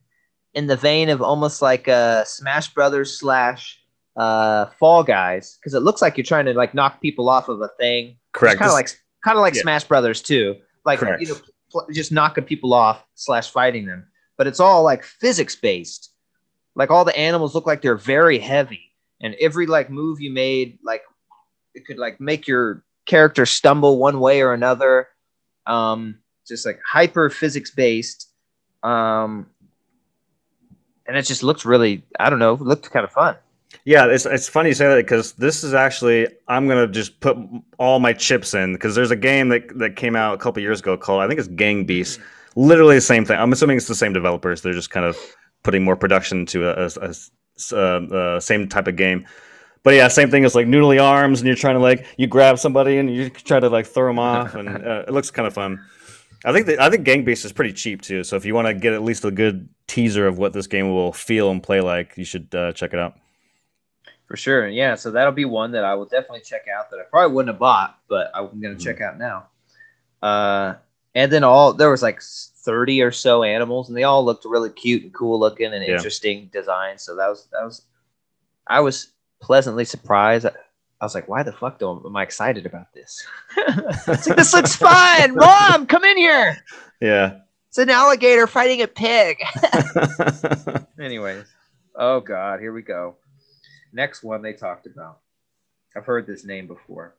S1: in the vein of almost like a Smash Brothers slash uh, Fall Guys because it looks like you're trying to like knock people off of a thing.
S2: correct.
S1: Kind of like kind of like
S2: Yeah.
S1: Smash Brothers too, like
S2: Correct.
S1: you know, pl- just knocking people off slash fighting them. But it's all like physics based. Like all the animals look like they're very heavy, and every like move you made, like it could like make your character stumble one way or another. Um, just like hyper physics based. Um, and it just looks really, I don't know, looked kind of fun.
S2: Yeah, it's it's funny you say that because this is actually I'm gonna just put all my chips in because there's a game that that came out a couple years ago called I think it's Gang Beasts. Literally the same thing. I'm assuming it's the same developers. They're just kind of putting more production into a, uh, uh, same type of game. But yeah, same thing as like noodly arms, and you're trying to like you grab somebody and you try to like throw them off, and uh, it looks kind of fun. I think that, I think Gang Beasts is pretty cheap too. So if you want to get at least a good teaser of what this game will feel and play like, you should uh, check it out.
S1: For sure. Yeah. So that'll be one that I will definitely check out that I probably wouldn't have bought, but I'm going to check out now. Uh, and then all there was like 30 or so animals and they all looked really cute and cool looking and
S2: Yeah.
S1: interesting design. So that was, that was, I was pleasantly surprised. I, I was like, why the fuck do am I excited about this? Like, this looks fun. Mom, come in here.
S2: Yeah.
S1: It's an alligator fighting a pig. Anyways, oh god, here we go. Next one they talked about. I've heard this name before.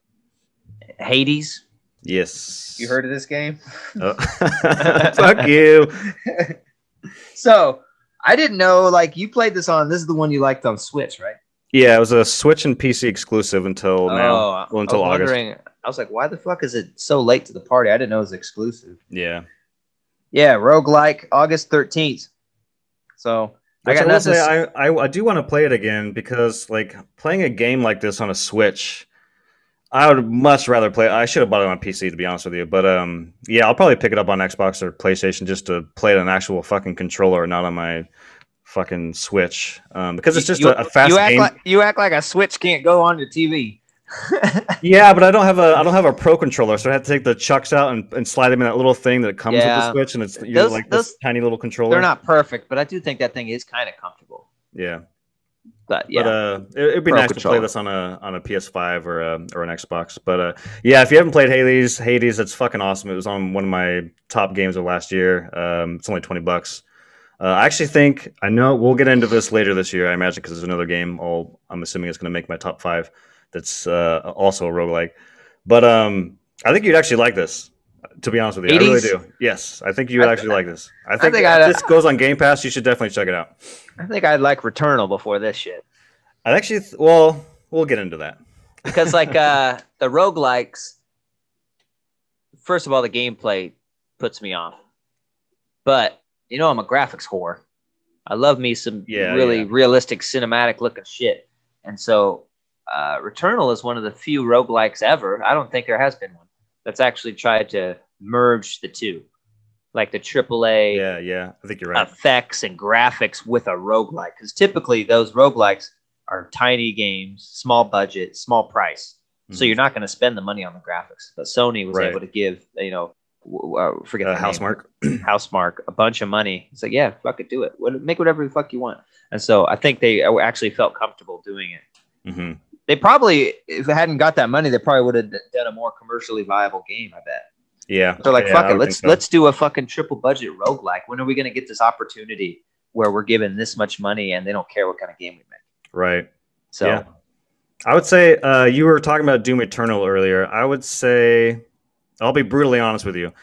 S1: Hades.
S2: yes.
S1: You heard of this game?
S2: Oh. Fuck you.
S1: so I didn't know. Like you played this on. This is the one you liked on Switch, right?
S2: Yeah, it was a Switch and PC exclusive until now.
S1: Oh,
S2: Well, until
S1: I was
S2: August.
S1: wondering. I was like, why the fuck is it so late to the party? I didn't know it was exclusive.
S2: Yeah.
S1: Yeah, roguelike, August thirteenth. So I
S2: Which
S1: got
S2: I, will
S1: nothing. to
S2: say,
S1: s-
S2: I, I I do want to play it again because like playing a game like this on a Switch, I would much rather play. I should have bought it on PC to be honest with you, but um, yeah, I'll probably pick it up on Xbox or PlayStation just to play it on an actual fucking controller, not on my fucking Switch, um, because it's just
S1: you,
S2: a, a fast
S1: you act
S2: game.
S1: like you act like a Switch can't go on the TV.
S2: Yeah, but I don't have a I don't have a pro controller, so I have to take the chucks out and, and slide them in that little thing that comes with the Switch, and it's you
S1: Those-
S2: like
S1: those-
S2: this tiny little controller.
S1: They're not perfect, but I do think that thing is kind of comfortable.
S2: Yeah,
S1: But yeah,
S2: but uh, it, it'd be
S1: Pro
S2: nice to play this on a on a PS5 or a, or an Xbox. But uh, yeah, if you haven't played Hades, Hades, it's fucking awesome. It was on one of my top games of last year. Um, it's only twenty bucks. Uh, I actually think I know we'll get into this later this year. I imagine because there's another game. All I'm assuming it's going to make my top five. That's uh, also a roguelike. But um, I think you'd actually like this. To be honest with you, I really do. Yes, I think you would
S1: I-
S2: actually like this. I think,
S1: think
S2: if
S1: I'd-
S2: this goes on Game Pass. You should definitely check it out.
S1: I think I'd like Returnal before this shit
S2: I actually, th- well, we'll get into that.
S1: because like uh the roguelikes. First of all, the gameplay puts me off, but you know I'm a graphics whore, I love me some
S2: Yeah,
S1: really
S2: yeah.
S1: realistic cinematic looking shit. And so uh, Returnal is one of the few roguelikes ever. I don't think there has been one that's actually tried to merge the two. Like the AAA
S2: Yeah, yeah. I think you're right.
S1: effects and graphics with a roguelike. Because typically those roguelikes are tiny games, small budget, small price. So
S2: Mhm.
S1: you're not going to spend the money on the graphics. But Sony was
S2: Right.
S1: able to give, you know, uh, forget
S2: Uh. Housemarque.
S1: Housemarque a bunch of money. It's like, yeah, fuck it, do it. Make whatever the fuck you want. And so I think they uh, actually felt comfortable doing it.
S2: hmm
S1: They probably, if they hadn't got that money, they probably would have done a more commercially viable game. I bet.
S2: Yeah.
S1: They're like,
S2: Yeah,
S1: fuck it, let's
S2: so.
S1: let's do a fucking triple budget roguelike. When are we gonna get this opportunity where we're given this much money and they don't care what kind of game we make?
S2: Right.
S1: So
S2: Yeah. I would say uh, you were talking about Doom Eternal earlier. I would say, I'll be brutally honest with you.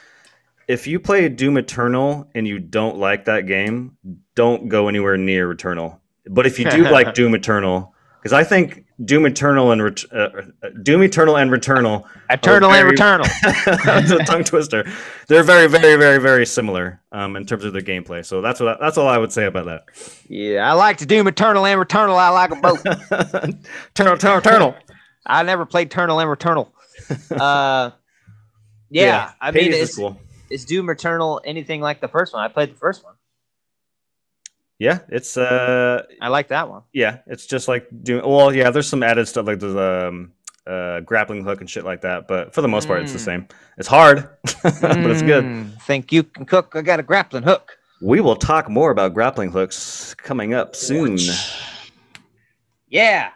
S2: If you play Doom Eternal and you don't like that game, don't go anywhere near Returnal. But if you do like Doom Eternal, because I think Doom Eternal and Ret- uh, uh, Doom Eternal and Returnal,
S1: Eternal and
S2: very-
S1: Returnal.
S2: that's a tongue twister. They're very, very, very, very similar um, in terms of their gameplay. So that's what I, that's all I would say about that.
S1: yeah, I like to do Eternal and Returnal. I like them both.
S2: Eternal, Eternal, Eternal.
S1: I never played Eternal and Returnal. Uh, yeah, I mean, is,
S2: cool.
S1: is Doom Eternal anything like the first one? I played the first one.
S2: Yeah, it's uh,
S1: I like that one.
S2: yeah, it's just like doing. Well, yeah, there's some added stuff like the um, uh, grappling hook and shit like that, but for the most part, it's the
S1: Mm.
S2: same. It's hard, but it's good.
S1: Mm, think you can cook? I got a grappling hook.
S2: We will talk more about grappling hooks coming up soon.
S1: Yeah.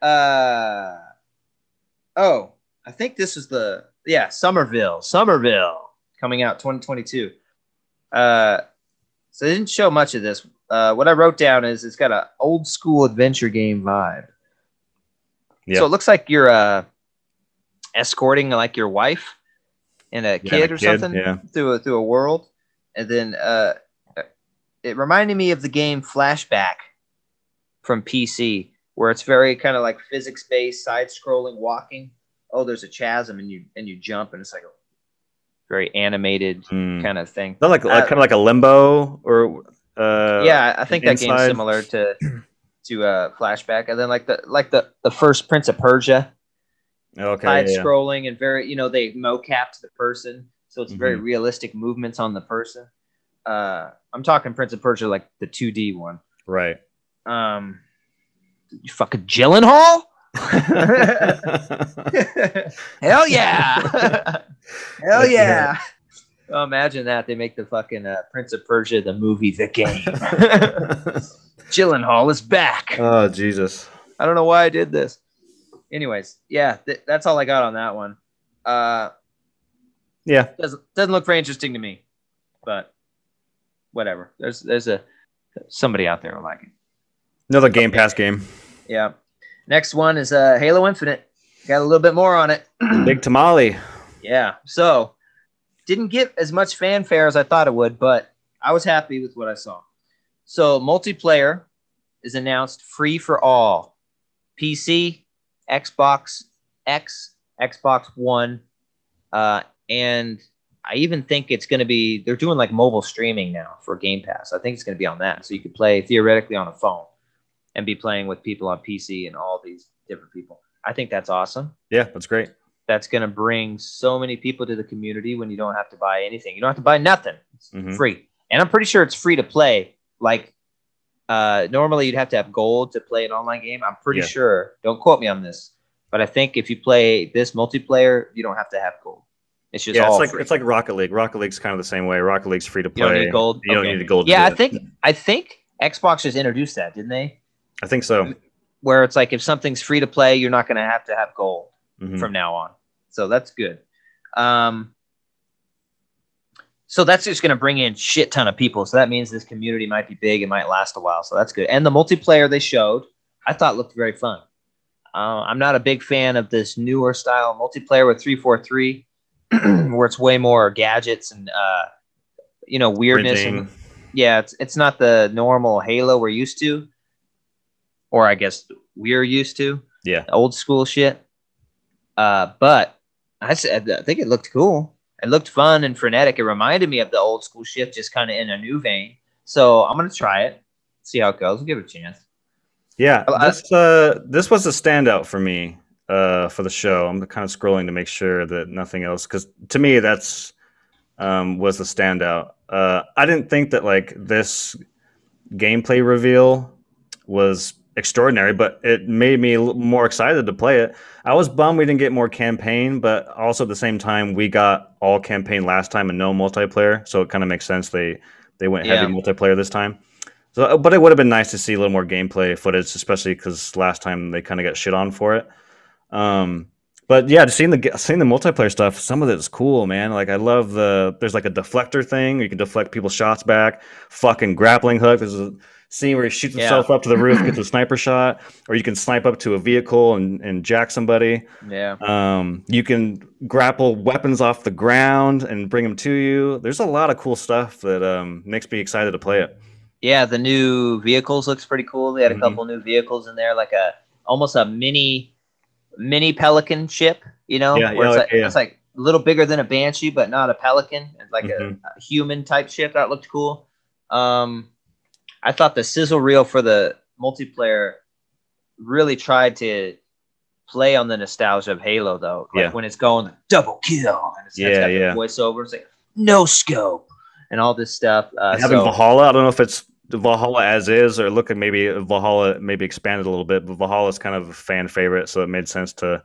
S1: Uh oh, I think this is the yeah, Somerville. Somerville coming out 2022. Uh so they didn't show much of this. Uh what I wrote down is it's got an old school adventure game vibe.
S2: Yeah.
S1: So it looks like you're uh escorting like your wife and a
S2: Yeah,
S1: kid
S2: a
S1: or something
S2: Yeah,
S1: through a through a world, and then uh, it reminded me of the game Flashback from PC, where it's very kind of like physics based, side scrolling, walking. Oh, there's a chasm, and you and you jump, and it's like a very animated
S2: Mm.
S1: kind of thing.
S2: not like, like
S1: Uh,
S2: kind of like a limbo or uh,
S1: yeah, I think that game's similar to to uh, Flashback, and then like the like the the first Prince of Persia,
S2: Okay,
S1: side
S2: yeah,
S1: scrolling and very you know they mocapped the person so it's very
S2: Mhm.
S1: realistic movements on the person uh i'm talking prince of persia like the 2d one
S2: right.
S1: um you fucking Gyllenhaal? Hell yeah hell yeah Oh, imagine that they make the fucking uh, prince of persia the movie the game Gyllenhaal is back
S2: oh Jesus.
S1: I don't know why I did this. Anyways, yeah, th- that's all I got on that one. Uh,
S2: Yeah,
S1: doesn't doesn't look very interesting to me, but whatever. There's there's a somebody out there who like it.
S2: another Game Pass game.
S1: Yeah. Next one is uh, Halo Infinite. Got a little bit more on it.
S2: Big Tamale.
S1: yeah. So didn't get as much fanfare as I thought it would, but I was happy with what I saw. So multiplayer is announced free for all. PC, Xbox X, Xbox One, uh, and I even think it's going to be. They're doing like mobile streaming now for Game Pass. I think it's going to be on that, so you could play theoretically on a phone and be playing with people on PC and all these different people. I think that's awesome.
S2: Yeah, that's great.
S1: That's going to bring so many people to the community when you don't have to buy anything. You don't have to buy nothing. It's
S2: Mhm.
S1: free, and I'm pretty sure it's free to play. Like uh, normally, you'd have to have gold to play an online game. I'm pretty
S2: Yeah.
S1: sure. Don't quote me on this, but I think if you play this multiplayer, you don't have to have gold. It's just
S2: yeah,
S1: all
S2: it's like
S1: free.
S2: it's like Rocket League. Rocket League's kind of the same way. Rocket League's free to
S1: you don't
S2: play.
S1: need gold.
S2: You don't
S1: Okay.
S2: need gold.
S1: Yeah, I think I think Xbox just introduced that, didn't they?
S2: I think so.
S1: Where it's like if something's free to play, you're not going to have to have gold.
S2: Mhm.
S1: from now on. So that's good. Um, so that's just going to bring in shit ton of people. So that means this community might be big. It might last a while. So that's good. And the multiplayer they showed, I thought looked very fun. Uh, I'm not a big fan of this newer style multiplayer with 343, where it's way more gadgets and uh, you know weirdness. And, yeah, it's it's not the normal Halo we're used to, or I guess we're used to.
S2: Yeah.
S1: old school shit. Uh, but I said I think it looked cool. It looked fun and frenetic. It reminded me of the old school shit, just kind of in a new vein. So I'm gonna try it. see how it goes. give it a chance.
S2: Yeah, this uh, this was a standout for me uh, for the show. I'm kind of scrolling to make sure that nothing else, because to me that's um, was the standout. Uh, I didn't think that like this gameplay reveal was extraordinary, but it made me more excited to play it. I was bummed we didn't get more campaign, but also at the same time we got all campaign last time and no multiplayer, so it kind of makes sense they they went heavy yeah. multiplayer this time. So, uh, but it would have been nice to see a little more gameplay footage, especially because last time they kind of got shit on for it. Um, but yeah, seeing the seeing the multiplayer stuff, some of it is cool, man. Like I love the there's like a deflector thing. You can deflect people's shots back. Fucking grappling hook. There's a scene where he shoots yeah. himself up to the roof, gets a sniper shot, or you can snipe up to a vehicle and, and jack somebody.
S1: Yeah.
S2: Um, you can grapple weapons off the ground and bring them to you. There's a lot of cool stuff that um, makes me excited to play it.
S1: Yeah, the new vehicles looks pretty cool. They had a mm-hmm. couple new vehicles in there, like a almost a mini mini pelican ship. You know,
S2: yeah, where yeah,
S1: it's, like,
S2: yeah.
S1: it's like a little bigger than a banshee, but not a pelican. It's like mm-hmm. a, a, human type ship that looked cool. Um, I thought the sizzle reel for the multiplayer really tried to play on the nostalgia of Halo, though. Like
S2: yeah.
S1: when it's going double kill, and it's,
S2: yeah,
S1: it's got
S2: yeah.
S1: voiceover, it's like no scope and all this stuff. Uh,
S2: Having
S1: so,
S2: Valhalla, I don't know if it's Valhalla as is, or look at maybe Valhalla maybe expanded a little bit, but Valhalla is kind of a fan favorite, so it made sense to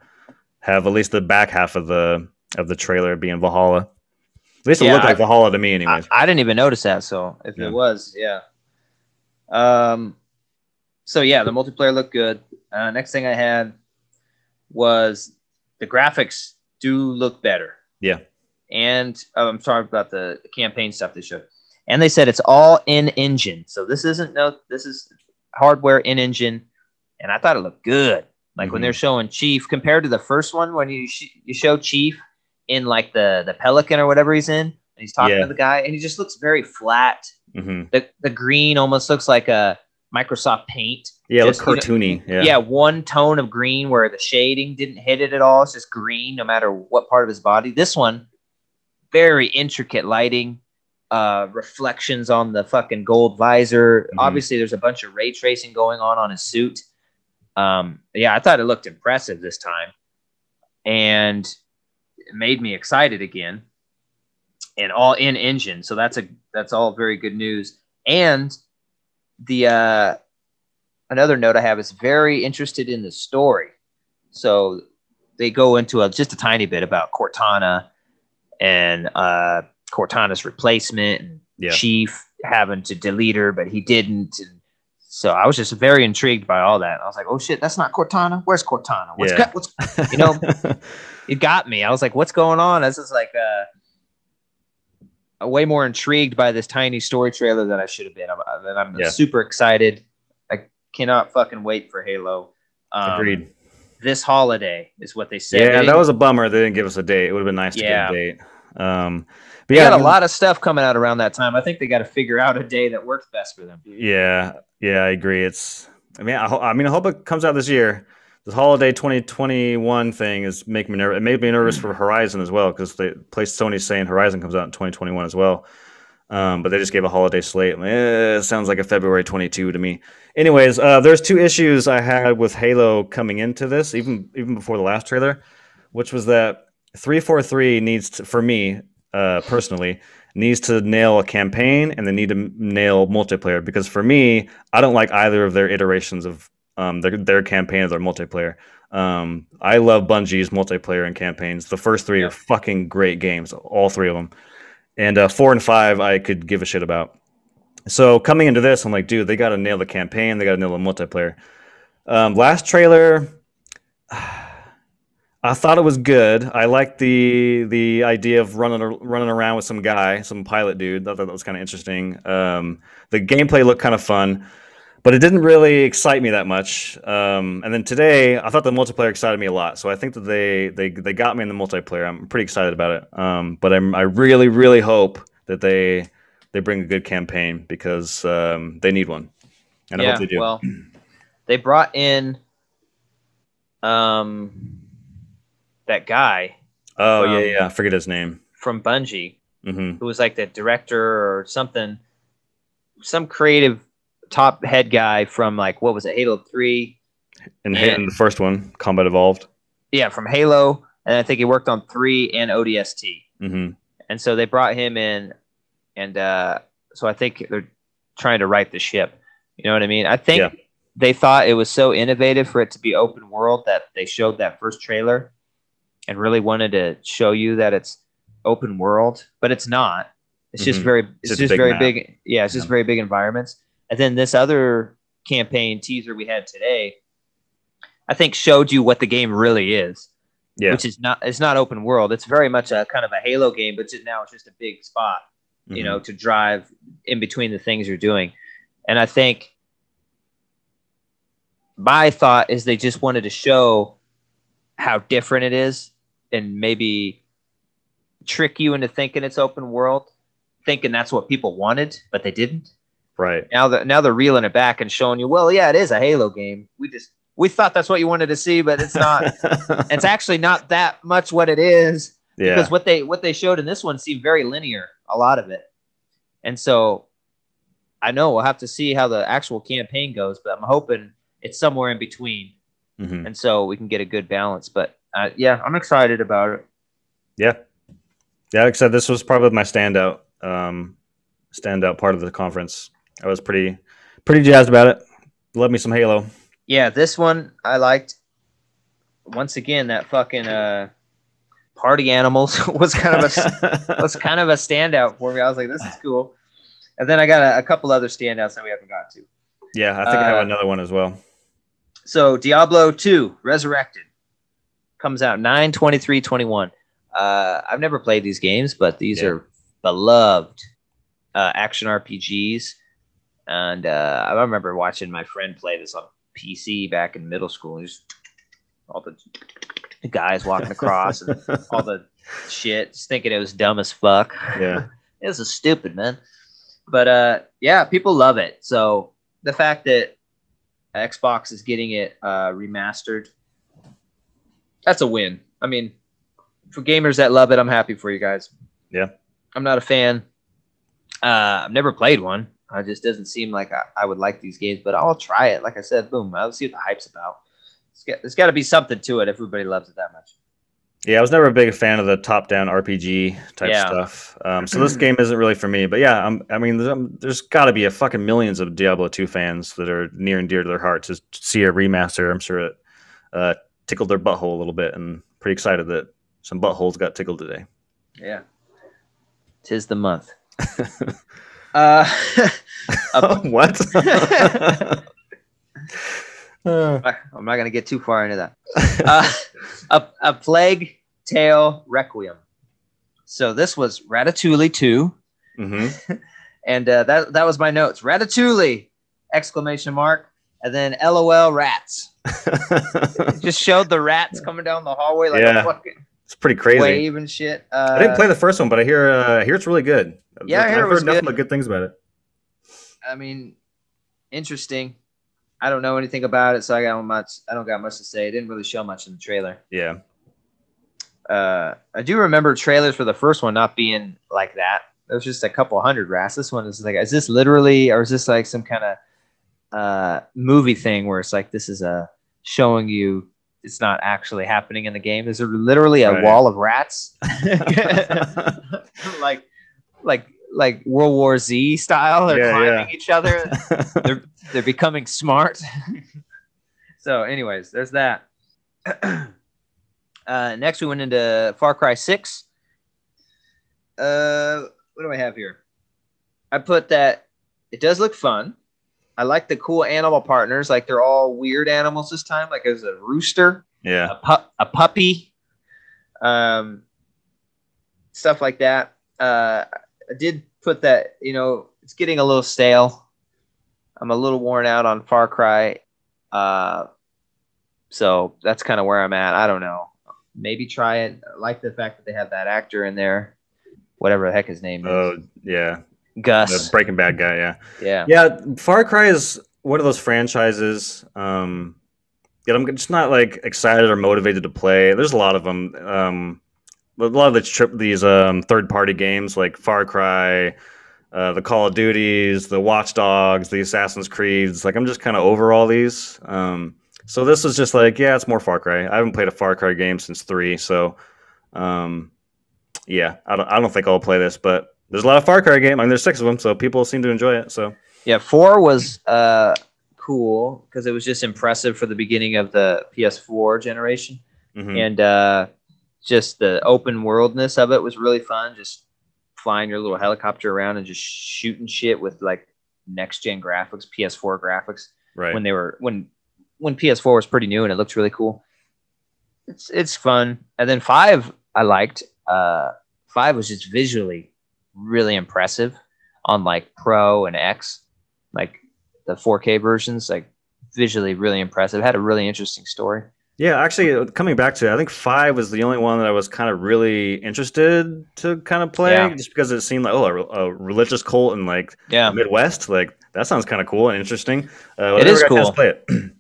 S2: have at least the back half of the of the trailer being Valhalla. At least it yeah, looked like I, Valhalla to me, anyways.
S1: I, I, didn't even notice that, so if yeah. it was, yeah. Um, so yeah, the multiplayer looked good. Uh, next thing I had was the graphics do look better.
S2: Yeah.
S1: And oh, I'm sorry about the campaign stuff they showed and they said it's all in engine. So this isn't no, this is hardware in engine, and I thought it looked good. Like mm-hmm. when they're showing Chief compared to the first one, when you sh- you show Chief in like the the Pelican or whatever he's in, and he's talking yeah. to the guy, and he just looks very flat.
S2: Mm-hmm.
S1: The the green almost looks like a Microsoft Paint.
S2: Yeah, just, it looks cartoony.
S1: You know, yeah. yeah, one tone of green where the shading didn't hit it at all. It's just green, no matter what part of his body. This one, very intricate lighting uh, reflections on the fucking gold visor. Mm-hmm. Obviously, there's a bunch of ray tracing going on on his suit. Um, yeah, I thought it looked impressive this time, and it made me excited again. And all in engine, so that's a that's all very good news. And the uh, another note I have is very interested in the story. So they go into a, just a tiny bit about Cortana and uh, Cortana's replacement and
S2: yeah.
S1: Chief having to delete her, but he didn't. And so I was just very intrigued by all that. I was like, oh shit, that's not Cortana. Where's Cortana? What's,
S2: yeah.
S1: what's you know, it got me. I was like, what's going on? This is like uh, a way more intrigued by this tiny story trailer than I should have been. I'm, I'm
S2: yeah.
S1: super excited. I cannot fucking wait for Halo.
S2: Um, Agreed.
S1: This holiday is what they said.
S2: Yeah, that was a bummer. They didn't give us a date. It would have been nice to
S1: yeah.
S2: get a date. Um,
S1: but yeah, got a lot of stuff coming out around that time. I think they got to figure out a day that works best for them.
S2: Yeah, yeah, I agree. It's, I mean, I, I mean, I hope it comes out this year. The holiday 2021 thing is making me nervous. It made me nervous for Horizon as well because the place Sony's saying Horizon comes out in 2021 as well. Um, but they just gave a holiday slate. Eh, it sounds like a February 22 to me. Anyways, uh, there's two issues I had with Halo coming into this, even even before the last trailer, which was that 343 needs to, for me uh, personally needs to nail a campaign and they need to nail multiplayer. Because for me i don't like either of their iterations of um, their, their campaign or their multiplayer. Um, i love bungie's multiplayer and campaigns. The first three yeah. are fucking great games all three of them. And uh, four and five i could give a shit about. So coming into this i'm like dude they gotta nail the campaign they gotta nail the multiplayer. Um, last trailer I thought it was good. I liked the the idea of running running around with some guy, some pilot dude. I thought that was kind of interesting. Um, the gameplay looked kind of fun, but it didn't really excite me that much. Um, and then today, I thought the multiplayer excited me a lot. So I think that they they they got me in the multiplayer. I'm pretty excited about it. Um, but I'm I really really hope that they they bring a good campaign because um, they need one, and
S1: yeah,
S2: I hope they do.
S1: Well, they brought in. Um, that guy.
S2: Oh from, yeah, yeah. I forget his name
S1: from Bungie,
S2: mm-hmm.
S1: who was like the director or something, some creative top head guy from like what was it, Halo Three?
S2: And hitting the first one, Combat Evolved.
S1: Yeah, from Halo, and I think he worked on three and ODST.
S2: hmm
S1: And so they brought him in, and uh, so I think they're trying to right the ship. You know what I mean? I think
S2: Yeah.
S1: they thought it was so innovative for it to be open world that they showed that first trailer and really wanted to show you that it's open world, but it's not. It's just
S2: Mhm.
S1: very, it's,
S2: just
S1: just,
S2: big
S1: very
S2: map.
S1: big. Yeah, it's just very big environments. And then this other campaign teaser we had today, I think showed you what the game really is
S2: Yeah.
S1: which is not it's not open world. It's very much a kind of a Halo game, but just now it's just a big spot, you
S2: Mhm.
S1: know, to drive in between the things you're doing. And I think my thought is they just wanted to show how different it is and maybe trick you into thinking it's open world, thinking that's what people wanted, but they didn't.
S2: Right.
S1: Now that now they're reeling it back and showing you, well, yeah, it is a Halo game. We just we thought that's what you wanted to see, but it's not it's actually not that much what it is
S2: yeah.
S1: because what they what they showed in this one seemed very linear a lot of it and so i know we'll have to see how the actual campaign goes but i'm hoping it's somewhere in between
S2: Mhm.
S1: and so we can get a good balance but uh, yeah i'm excited about it
S2: Yeah. Yeah, like I said, this was probably my standout um standout part of the conference. I was pretty pretty jazzed about it. Love me some Halo.
S1: yeah this one i liked once again that fucking uh party animals was kind of a was kind of a standout for me i was like this is cool and then i got a, a couple other standouts that we haven't got to
S2: yeah, I think I have
S1: Uh,
S2: another one as well.
S1: So Diablo 2 Resurrected comes out 9 23 21. Uh, I've never played these games, but these
S2: Yeah.
S1: are beloved uh, action RPGs. And uh, I remember watching my friend play this on PC back in middle school. Just all the guys walking across and all the shit, just thinking it was dumb as fuck.
S2: Yeah.
S1: This is stupid, man. But uh, yeah, people love it. So the fact that Xbox is getting it uh, remastered, that's a win. I mean, for gamers that love it, I'm happy for you guys.
S2: Yeah.
S1: I'm not a fan. Uh, I've never played one. It just doesn't seem like I, I would like these games, but I'll try it. Like I said, boom, I'll see what the hype's about. It's got, there's got to be something to it if everybody loves it that much.
S2: Yeah, I was never a big fan of the top-down RPG type
S1: Yeah.
S2: stuff. Um, so this game isn't really for me. But yeah, I'm, I mean, there's, um, there's got to be a fucking millions of Diablo 2 fans that are near and dear to their hearts to see a remaster. I'm sure it uh, tickled their butthole a little bit, and pretty excited that some buttholes got tickled today.
S1: Yeah. Tis the month. uh, a,
S2: what? Uh,
S1: I'm not going to get too far into that. Uh, a, a Plague Tale Requiem. So this was Ratatouille 2.
S2: mhm.
S1: And uh, that, that was my notes. Ratatouille! Exclamation mark. And then LOL rats. Just showed the rats coming down the hallway like
S2: Yeah.
S1: a fucking
S2: it's pretty crazy.
S1: wave and shit. Uh,
S2: I didn't play the first one, but I hear uh, I hear it's really good.
S1: Yeah, I
S2: I've
S1: hear it
S2: heard nothing
S1: good.
S2: but good things about it.
S1: I mean, interesting. I don't know anything about it, so I got much. I don't got much to say. It didn't really show much in the trailer.
S2: Yeah,
S1: uh, I do remember trailers for the first one not being like that. There was just a couple hundred rats. This one is like, is this literally, or is this like some kind of uh, movie thing where it's like this is a showing you it's not actually happening in the game? Is there literally a
S2: Right.
S1: wall of rats, like like like World War Z style? They're
S2: Yeah,
S1: climbing
S2: yeah.
S1: each other. they're they're becoming smart. so, anyways, there's that. uh, next, we went into Far Cry Six. Uh, what do I have here? I put that it does look fun. I like the cool animal partners. Like they're all weird animals this time. Like there's a rooster,
S2: yeah,
S1: a pup, a puppy, um, stuff like that. Uh, I did put that. You know, it's getting a little stale. I'm a little worn out on Far Cry, uh, so that's kind of where I'm at. I don't know. Maybe try it. I like the fact that they have that actor in there, whatever the heck his name is,
S2: oh yeah, the
S1: Gus.
S2: Breaking Bad guy. Yeah,
S1: Yeah,
S2: yeah. Far Cry is one of those franchises. Um, that I'm just not like excited or motivated to play. There's a lot of them. Um, a lot of the trip these um third party games like Far Cry, uh, the Call of Duties, the Watch Dogs, the Assassin's Creeds. Like I'm just kind of over all these. Um, so this is just like, yeah, it's more Far Cry. I haven't played a Far Cry game since three, so um, yeah, I don't, I don't think I'll play this, but there's a lot of Far Cry game. I mean, there's six of them, so people seem to enjoy it. So
S1: Yeah, four was uh cool because it was just impressive for the beginning of the PS4 generation,
S2: mhm.
S1: and uh, just the open worldness of it was really fun. Just flying your little helicopter around and just shooting shit with like next gen graphics, PS4 graphics
S2: right,
S1: when they were when when PS4 was pretty new and it looked really cool. It's it's fun. And then five I liked. Uh, five was just visually really impressive on like Pro and X, like the 4K versions. Like visually really impressive. Had a really interesting story.
S2: yeah. Actually, uh, coming back to it, I think five was the only one that I was kind of really interested to kind of play,
S1: Yeah.
S2: just because it seemed like oh, a, a religious cult in like
S1: Yeah,
S2: Midwest. Like that sounds kind of cool and interesting. Uh,
S1: It is
S2: never got a chance
S1: cool.
S2: Play it.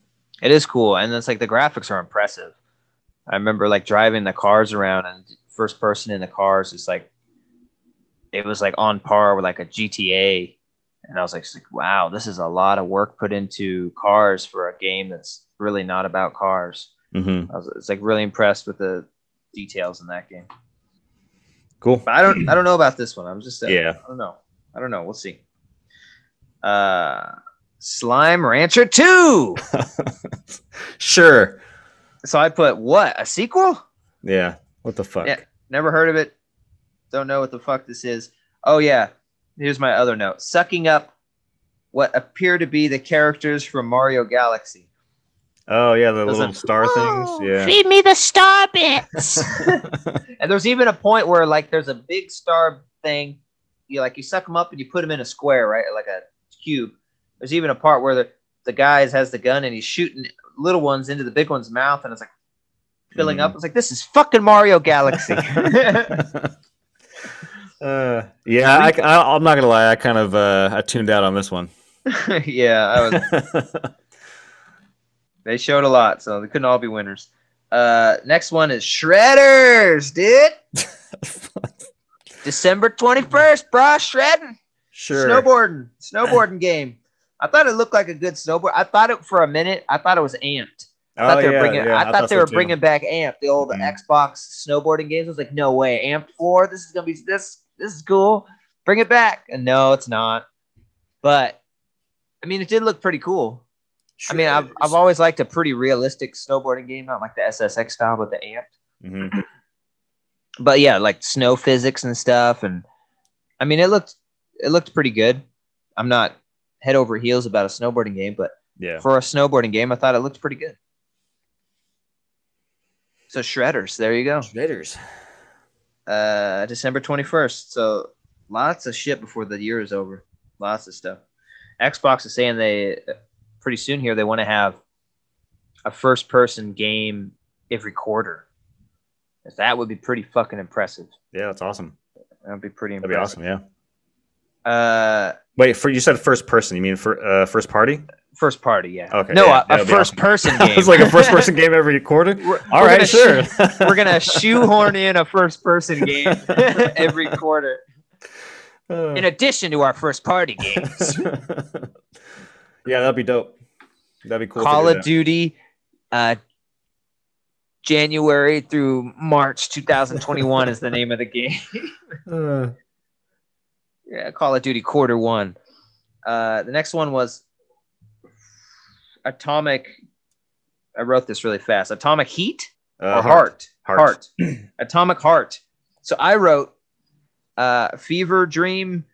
S1: it is cool, and it's like the graphics are impressive. I remember like driving the cars around and first person in the cars is like it was like on par with like a GTA. And I was like, wow, this is a lot of work put into cars for a game that's really not about cars.
S2: hmm
S1: I was, it's like really impressed with the details in that game.
S2: Cool.
S1: But I don't I don't know about this one. I'm just uh,
S2: Yeah.
S1: I don't know. I don't know. We'll see. Uh Slime Rancher 2.
S2: sure.
S1: So I put what? A sequel?
S2: Yeah. What the fuck?
S1: Yeah. Never heard of it. Don't know what the fuck this is. Oh yeah. Here's my other note. Sucking up what appear to be the characters from Mario Galaxy.
S2: Oh yeah, the
S1: Those
S2: little
S1: are-
S2: star things. Yeah.
S3: Feed me the star bits.
S1: and there's even a point where like there's a big star thing. You like you suck them up and you put them in a square, right? Like a cube. There's even a part where the, the guy has the gun and he's shooting little ones into the big one's mouth, and it's like filling
S2: Mhm.
S1: up. It's like this is fucking Mario Galaxy.
S2: uh, yeah, I, I, I'm not gonna lie. I kind of uh, I tuned out on this one.
S1: yeah, I was They showed a lot, so they couldn't all be winners. Uh, next one is Shredders, dude. December 21st, bro. Shredding.
S2: sure.
S1: Snowboarding. Snowboarding game. I thought it looked like a good snowboard. I thought it for a minute. I thought it was amped. I thought
S2: Oh,
S1: they were
S2: yeah,
S1: bringing.
S2: yeah,
S1: I thought they
S2: so
S1: were
S2: too.
S1: bringing back amped, the old
S2: Mhm.
S1: Xbox snowboarding games. I was like, no way, amped floor. This is gonna be this. This is cool. Bring it back. And no, it's not. But I mean, it did look pretty cool. I mean, I've, I've always liked a pretty realistic snowboarding game, not like the SSX style, but the amped.
S2: Mhm.
S1: But yeah, like snow physics and stuff, and I mean, it looked it looked pretty good. I'm not head over heels about a snowboarding game, but
S2: Yeah.
S1: for a snowboarding game, I thought it looked pretty good. So shredders, there you go.
S2: Shredders.
S1: Uh, December 21st. So lots of shit before the year is over. Lots of stuff. Xbox is saying they pretty soon here they want to have a first person game every quarter. That would be pretty fucking impressive.
S2: Yeah, that's awesome.
S1: That'd be pretty impressive.
S2: That'd be awesome. Yeah.
S1: Uh,
S2: Wait, for you said first person. You mean for uh, first party?
S1: First party, yeah.
S2: Okay,
S1: No,
S2: yeah,
S1: a- a, first
S2: awesome.
S1: person game.
S2: it's like a first person game every quarter.
S1: We're-
S2: All
S1: we're
S2: right,
S1: gonna
S2: sure.
S1: we're gonna shoehorn in a first person game every quarter,
S2: Uh,
S1: in addition to our first party games.
S2: yeah, that'd be dope. That'd be cool.
S1: Call of. Duty, uh, January through March 2021 is the name of the game.
S2: Uh,
S1: yeah, Call of Duty Quarter One. Uh, the next one was Atomic. I wrote this really fast. Atomic Heat
S2: uh,
S1: or Heart.
S2: Heart.
S1: Atomic Heart. So I wrote uh, Fever Dream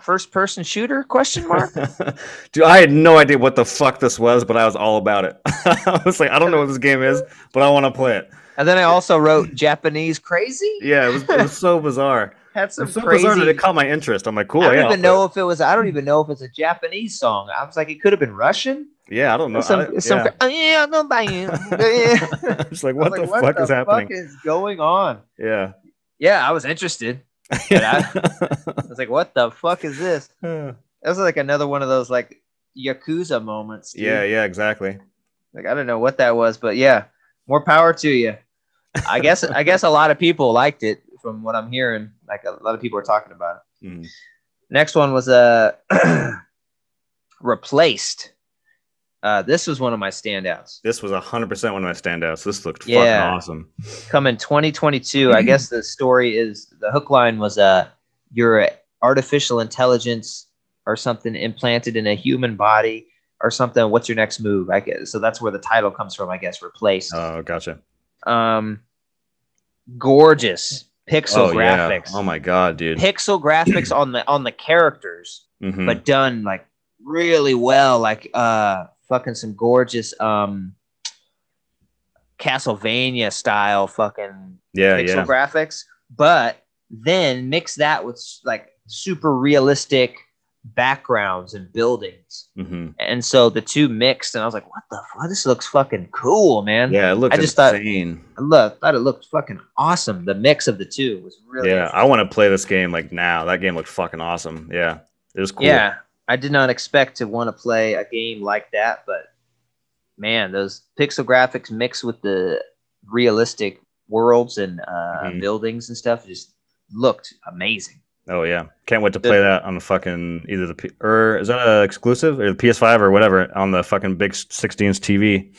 S1: first person shooter question mark
S2: Dude, I had no idea what the fuck this was, but I was all about it. I was like, I don't know what this game is, but I want to play it.
S1: and then i also wrote japanese crazy
S2: Yeah, it was, it was so bizarre.
S1: had
S2: It
S1: some
S2: so
S1: crazy
S2: bizarre that it caught my interest. I'm like, cool.
S1: i don't
S2: yeah,
S1: even know if it was i don't even know if it's a japanese song i was like it could have been russian.
S2: Yeah, I don't know.
S1: some,
S2: I,
S1: some,
S2: yeah.
S1: oh, yeah, no, bye. Yeah.
S2: I'm just like,
S1: I was
S2: what
S1: like,
S2: the fuck is happening?
S1: fuck is going on
S2: Yeah.
S1: yeah i was interested I- i was like what the fuck is this that was like another one of those like yakuza moments dude.
S2: yeah, exactly.
S1: Like I don't know what that was, but yeah, more power to you. I guess I guess a lot of people liked it from what I'm hearing. Like a lot of people are talking about it.
S2: Mm.
S1: Next one was uh, replaced. Uh, this was one of my standouts.
S2: This was hundred percent one of my standouts. This looked
S1: Yeah.
S2: fucking awesome.
S1: Coming 2022. I guess the story is the hook line was uh, your artificial intelligence or something implanted in a human body or something. What's your next move? I guess so. That's where the title comes from. I guess replaced.
S2: Oh, gotcha.
S1: um, gorgeous pixel
S2: oh yeah.
S1: graphics.
S2: Oh my god, dude.
S1: Pixel graphics on the on the characters,
S2: Mhm.
S1: but done like really well. Like uh, fucking some gorgeous um, Castlevania style fucking
S2: yeah,
S1: pixel
S2: yeah.
S1: graphics, but then mix that with like super realistic backgrounds and buildings.
S2: hmm
S1: And so the two mixed, and I was like, "What the fuck? This looks fucking cool, man!"
S2: Yeah, it looked
S1: I just thought-
S2: insane.
S1: I love, thought it looked fucking awesome. The mix of the two was really
S2: yeah, I want to play this game like now. That game looked fucking awesome. Yeah, it was cool.
S1: yeah. I did not expect to want to play a game like that, but man, those pixel graphics mixed with the realistic worlds and uh,
S2: Mhm.
S1: buildings and stuff just looked amazing.
S2: Oh yeah, can't wait to play that on the fucking either the P- or is that a exclusive or the PS5 or whatever on the fucking big 16 inch TV.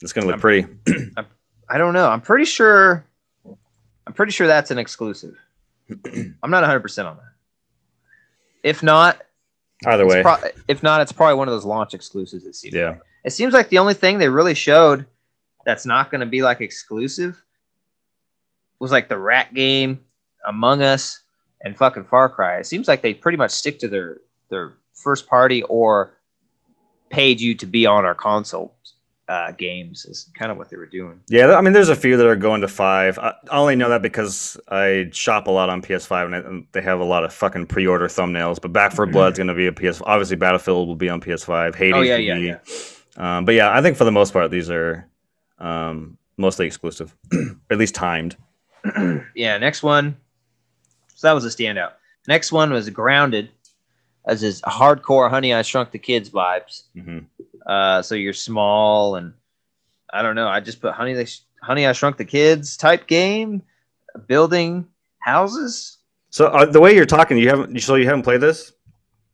S2: It's gonna look
S1: I'm-
S2: pretty.
S1: I don't know. I'm pretty sure. I'm pretty sure that's an exclusive. I'm not 100 percent on that. If not,
S2: Either way,
S1: pro- if not, it's probably one of those launch exclusives. It seems.
S2: yeah.
S1: It seems like the only thing they really showed that's not going to be like exclusive was like the Rat game, Among Us, and fucking Far Cry. It seems like they pretty much stick to their their first party or paid you to be on our console uh, games. Is kind of what they were doing.
S2: Yeah, I mean, there's a few that are going to five. I, only know that because I shop a lot on PS5 and, I, and they have a lot of fucking pre-order thumbnails. But Back 4 Blood's going to be a PS. Obviously, Battlefield will be on PS5. Hades.
S1: Oh, yeah,
S2: will
S1: yeah,
S2: be-
S1: yeah.
S2: Um, but yeah, I think for the most part, these are um, mostly exclusive, or at least timed.
S1: yeah, next one. So that was a standout. Next one was Grounded, as is hardcore Honey I Shrunk the Kids vibes.
S2: hmm
S1: Uh, so you're small and I don't know. I just put Honey they Honey I Shrunk the Kids type game, building houses.
S2: So uh, the way you're talking, you haven't. So you haven't played this?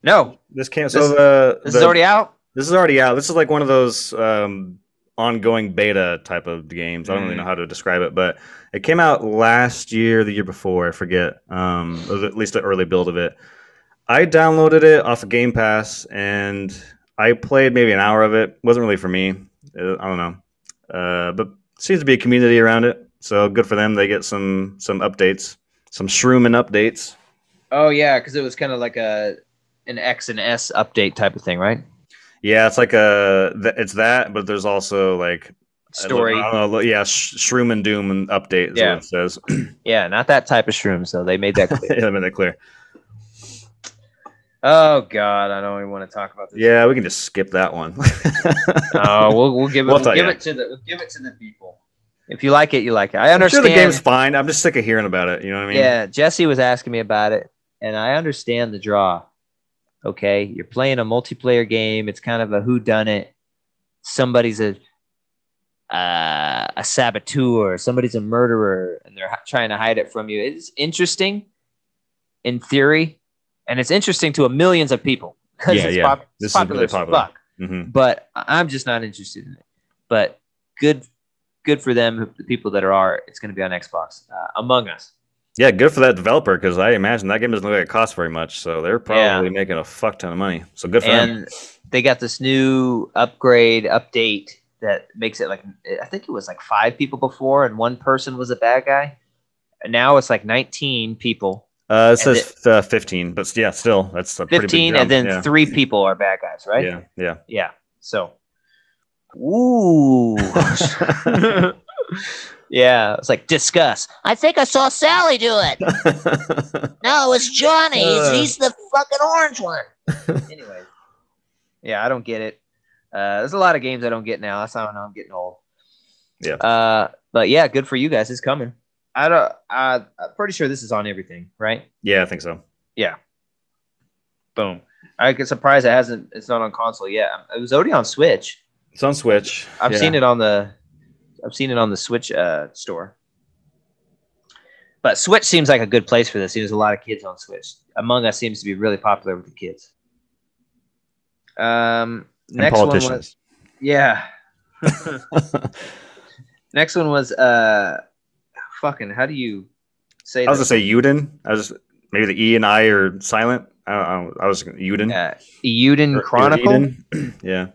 S1: No,
S2: This can't. So
S1: This-
S2: the
S1: this
S2: the-
S1: is already out.
S2: This is already out. This is like one of those um, ongoing beta type of games. I don't really
S1: Mm.
S2: know how to describe it, but it came out last year, the year before, I forget. Um, it was at least an early build of it. I downloaded it off of Game Pass and I played maybe an hour of it. wasn't really for me. Uh, I don't know, uh, but seems to be a community around it. So good for them. They get some some updates, some Shroomin updates.
S1: Oh yeah, because it was kind of like a an X and S update type of thing, right?
S2: Yeah, it's like a th- it's that, but there's also like
S1: Story.
S2: I don't know, yeah, Sh- Shroom and Doom and update is
S1: Yeah.
S2: what it says.
S1: Yeah, not that type of shrooms So They made that clear.
S2: yeah, I made that clear.
S1: Oh god, I don't even want to talk about this.
S2: Yeah, we can just skip that one.
S1: Oh, we'll, we'll give it.
S2: We'll
S1: We'll give it to the. We'll give it to the people. If you like it, you like it. I
S2: I'm
S1: understand.
S2: sure the game's fine. I'm just sick of hearing about it. You know what I mean?
S1: Yeah, Jesse was asking me about it, and I understand the draw. Okay, you're playing a multiplayer game. It's kind of a who done it. Somebody's a uh, a saboteur. Somebody's a murderer, and they're trying to hide it from you. It's interesting, in theory, and it's interesting to a millions of people.
S2: Yeah,
S1: it's
S2: yeah.
S1: pop-
S2: This
S1: it's
S2: is
S1: popular
S2: really
S1: as
S2: popular.
S1: fuck
S2: hmm
S1: but I'm just not interested in it. But good, good for them. The people that are, it's going to be on Xbox. Uh, Among Us.
S2: Yeah, good for that developer because I imagine that game doesn't look like it costs very much, so they're probably making a fuck ton of money. So good for them.
S1: and they got this new upgrade update that makes it like I think it was like five people before, and one person was a bad guy. And now it's like 19 people,
S2: Uh, it says uh, 15, but yeah, still that's a pretty big
S1: 15,
S2: jump.
S1: and then
S2: yeah.
S1: three people are bad guys, right?
S2: Yeah, yeah.
S1: Yeah. So, ooh, yeah. It's like discuss.
S3: I think I saw Sally do it. No, it's Johnny. He's,
S2: Uh.
S3: he's the fucking orange one.
S1: anyway, yeah, I don't get it. Uh, there's a lot of games I don't get now. That's how I know I'm getting old.
S2: Yeah.
S1: Uh, but yeah, good for you guys. It's coming. I don't. I, I'm pretty sure this is on everything, right?
S2: yeah, I think so.
S1: Yeah. Boom. I get surprised it hasn't. It's not on console yet. It was already on Switch.
S2: It's on Switch.
S1: I've
S2: Yeah.
S1: seen it on the. I've seen it on the Switch uh, store. But Switch seems like a good place for this. There's a lot of kids on Switch. Among Us seems to be really popular with the kids. Um,
S2: And
S1: next one was yeah. next one was uh, fucking. How do you say?
S2: I was
S1: that?
S2: gonna say Uden. I was maybe the E and I are silent. I, I, I was Uden.
S1: uh, Uden
S2: Or-
S1: Chronicle.
S2: Eden. yeah.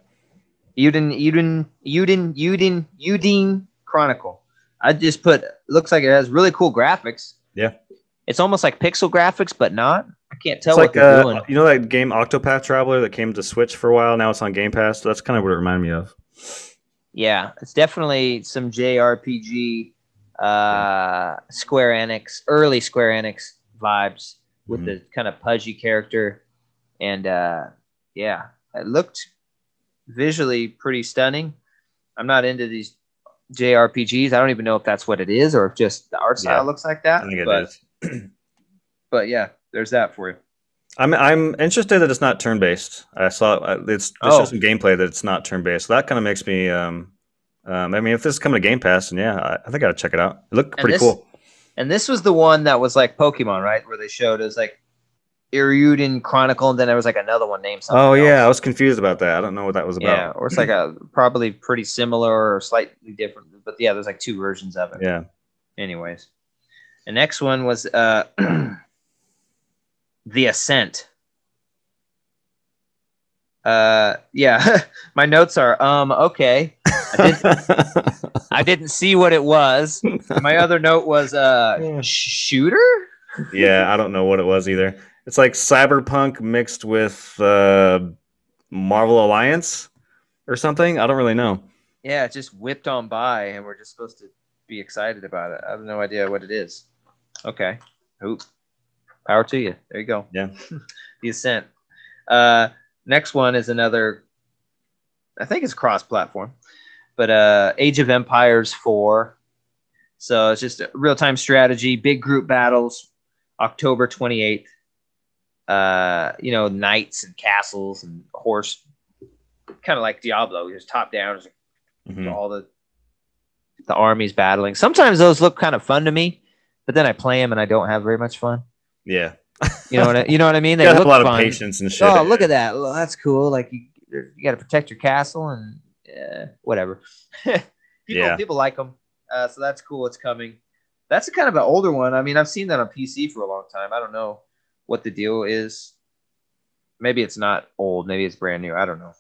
S1: Uden, Uden, Uden, Uden, Uden Chronicle. I just put looks like it has really cool graphics.
S2: Yeah.
S1: It's almost like pixel graphics, but not. I can't tell
S2: It's
S1: what
S2: like
S1: they're
S2: uh,
S1: doing.
S2: you know that game Octopath Traveler that came to Switch for a while. Now it's on Game Pass. That's kind of what it reminded me of.
S1: Yeah, it's definitely some JRPG, uh, Square Enix, early Square Enix vibes with
S2: Mhm.
S1: the kind of pudgy character, and uh, yeah, it looked visually pretty stunning. I'm not into these JRPGs. I don't even know if that's what it is or if just the art style
S2: Yeah,
S1: looks like that.
S2: I think it
S1: but,
S2: is.
S1: but yeah, there's that for you.
S2: I'm I'm interested that it's not turn based. I saw uh, it's they
S1: Oh.
S2: show some gameplay that it's not turn based. So that kind of makes me. Um, um, I mean, if this is coming to Game Pass, and yeah, I, I think I'd check it out. It looked
S1: And
S2: pretty
S1: this-
S2: cool.
S1: And this was the one that was like Pokemon, right? Where they showed it was like Eiyuden Chronicle, and then there was like another one named something.
S2: Oh
S1: else.
S2: yeah, I was confused about that. I don't know what that was about.
S1: Yeah, or it's like a probably pretty similar or slightly different, but yeah, there's like two versions of it.
S2: Yeah.
S1: Anyways, the next one was uh, the Ascent. Uh, yeah, my notes are um okay. I, did, I didn't see what it was. My other note was uh
S2: Yeah.
S1: shooter.
S2: yeah, I don't know what it was either. It's like Cyberpunk mixed with uh, Marvel Alliance or something. I don't really know.
S1: Yeah, it just whipped on by, and we're just supposed to be excited about it. I have no idea what it is. Okay. Oop. Power to you. There you go.
S2: Yeah.
S1: the Ascent. Uh, next one is another. I think it's cross-platform, but uh, Age of Empires Four. So it's just a real-time strategy, big group battles. October twenty eighth. Uh, you know, knights and castles and horse, kind of like Diablo, just top down,
S2: Mhm.
S1: all the the armies battling. Sometimes those look kind of fun to me, but then I play them and I don't have very much fun.
S2: Yeah,
S1: You know what I, you know what I mean?
S2: have
S1: look
S2: a lot
S1: fun.
S2: of patience and shit.
S1: Oh, look at that! Well, that's cool. Like you, you got to protect your castle and uh, whatever. people,
S2: Yeah.
S1: people like them, uh, so that's cool. It's coming. That's a kind of an older one. I mean, I've seen that on PC for a long time. I don't know what the deal is. Maybe it's not old. Maybe it's brand new. I don't know.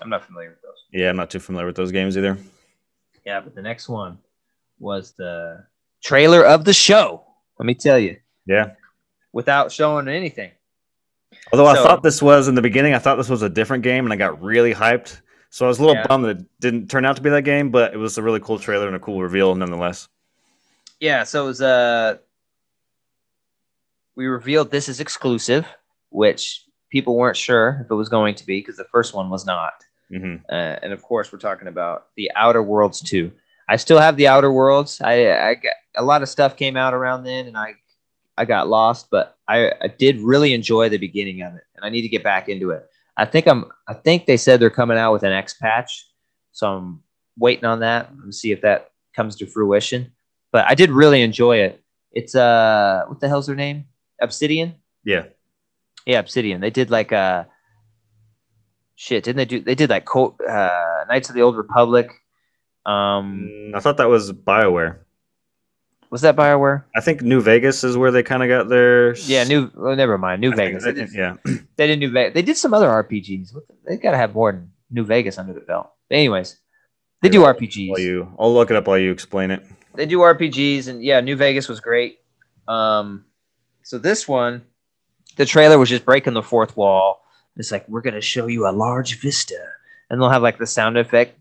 S1: I'm not familiar with those.
S2: Yeah, I'm not too familiar with those games either.
S1: Yeah, but the next one was the trailer of the show. Let me tell you,
S2: Yeah.
S1: Without showing anything.
S2: Although I thought this was in the beginning, I thought this was a different game, and I got really hyped. So I was a little
S1: Yeah.
S2: bummed that it didn't turn out to be that game, but it was a really cool trailer and a cool reveal nonetheless.
S1: Yeah, so it was uh we revealed this is exclusive, which people weren't sure if it was going to be because the first one was not.
S2: hmm
S1: Uh, and of course, we're talking about the Outer Worlds 2. I still have the Outer Worlds. I, I got a lot of stuff came out around then, and I I got lost, but I, I did really enjoy the beginning of it, and I need to get back into it. I think I'm. I think they said they're coming out with an X patch, so I'm waiting on that and see if that comes to fruition. But I did really enjoy it. It's uh, what the hell's their name? Obsidian.
S2: Yeah.
S1: Yeah, Obsidian. They did like uh shit, didn't they do they did like uh Knights of the Old Republic. Um
S2: Mm, I thought that was Bioware.
S1: Was that Bioware?
S2: I think New Vegas is where they kind of got their.
S1: Yeah, New well, never mind. New
S2: I
S1: Vegas. They did,
S2: yeah.
S1: they did New Vegas. They did some other RPGs. They gotta have more than New Vegas under the belt. But anyways, they do
S2: While
S1: RPGs.
S2: you, I'll look it up while you explain it.
S1: they do RPGs, and yeah, New Vegas was great. Um, so this one, the trailer was just breaking the fourth wall. It's like we're gonna show you a large vista, and they'll have like the sound effect,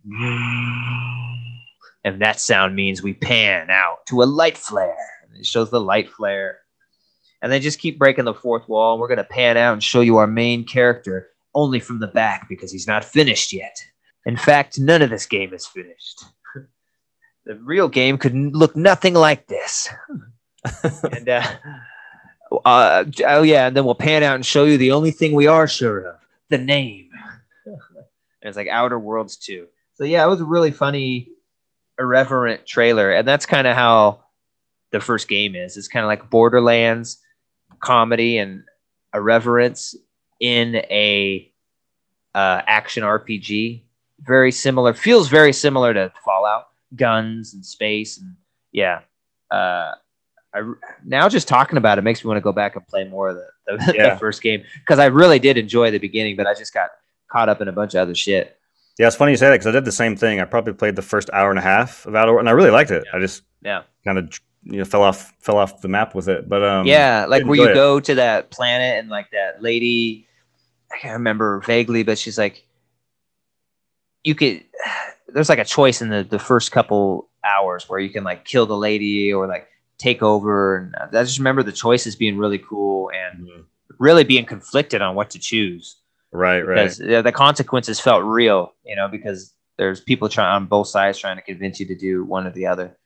S1: and that sound means we pan out to a light flare. And it shows the light flare, and they just keep breaking the fourth wall. And we're gonna pan out and show you our main character only from the back because he's not finished yet. In fact, none of this game is finished. the real game could look nothing like this. and uh, uh, oh yeah, and then we'll pan out and show you the only thing we are sure of: the name. and it's like Outer Worlds 2. So yeah, it was a really funny, irreverent trailer, and that's kind of how the first game is. It's kind of like Borderlands comedy and irreverence in a uh, action RPG. Very similar, feels very similar to Fallout, guns and space, and yeah. Uh, I now just talking about it makes me want to go back and play more of the, the,
S2: Yeah.
S1: the first game because I really did enjoy the beginning, but I just got caught up in a bunch of other shit.
S2: Yeah, it's funny you say that because I did the same thing. I probably played the first hour and a half of Outer, and I really liked it.
S1: Yeah.
S2: I just
S1: Yeah.
S2: kind of you know fell off fell off the map with it. But um,
S1: yeah, like where you
S2: it.
S1: go to that planet and like that lady, I can't remember vaguely, but she's like, you could. There's like a choice in the the first couple hours where you can like kill the lady or like take over, and I just remember the choices being really cool and
S2: Mhm.
S1: really being conflicted on what to choose
S2: right, right.
S1: yeah, the consequences felt real, you know, because there's people trying on both sides trying to convince you to do one or the other.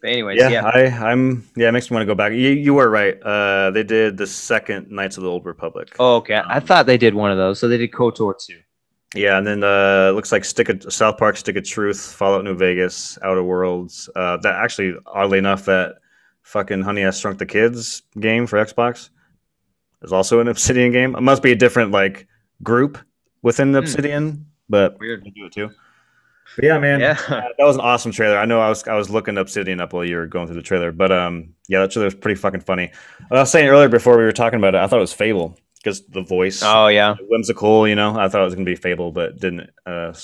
S1: But anyways,
S2: Yeah,
S1: yeah,
S2: I, I'm. Yeah, it makes me want to go back. You, you were right. Uh, they did the second Knights of the Old Republic.
S1: Oh, okay. I
S2: Um,
S1: thought they did one of those. So they did KOTOR too.
S2: Yeah, and then uh, looks like Stick of South Park, Stick of Truth, Fallout New Vegas, Outer Worlds. Uh, that actually, oddly enough, that fucking Honey I Shrunk the Kids game for Xbox is also an Obsidian game. It must be a different like group within
S1: Hmm.
S2: Obsidian, but
S1: Weird.
S2: they do it too. But yeah, man,
S1: Yeah.
S2: that was an awesome trailer. I know I was I was looking Obsidian up while you were going through the trailer, but um, yeah, that trailer was pretty fucking funny. I was saying earlier before we were talking about it, I thought it was Fable because the voice
S1: Oh yeah.
S2: whimsical, you know. I thought it was gonna be Fable, but didn't uh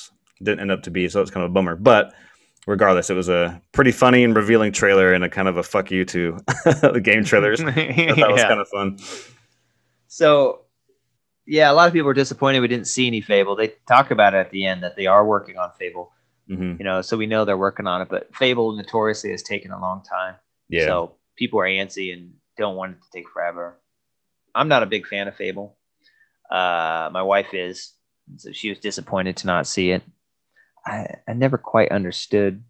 S2: didn't end up to be, so it's kind of a bummer. But regardless, it was a pretty funny and revealing trailer and a kind of a fuck you to the game trailers. Thought it was kind of fun.
S1: So yeah, a lot of people were disappointed we didn't see any Fable. They talk about it at the end that they are working on Fable.
S2: hmm
S1: You know, so we know they're working on it. But Fable notoriously has taken a long time.
S2: Yeah,
S1: So people are antsy and don't want it to take forever. I'm not a big fan of Fable. Uh, my wife is, so she was disappointed to not see it. I, I never quite understood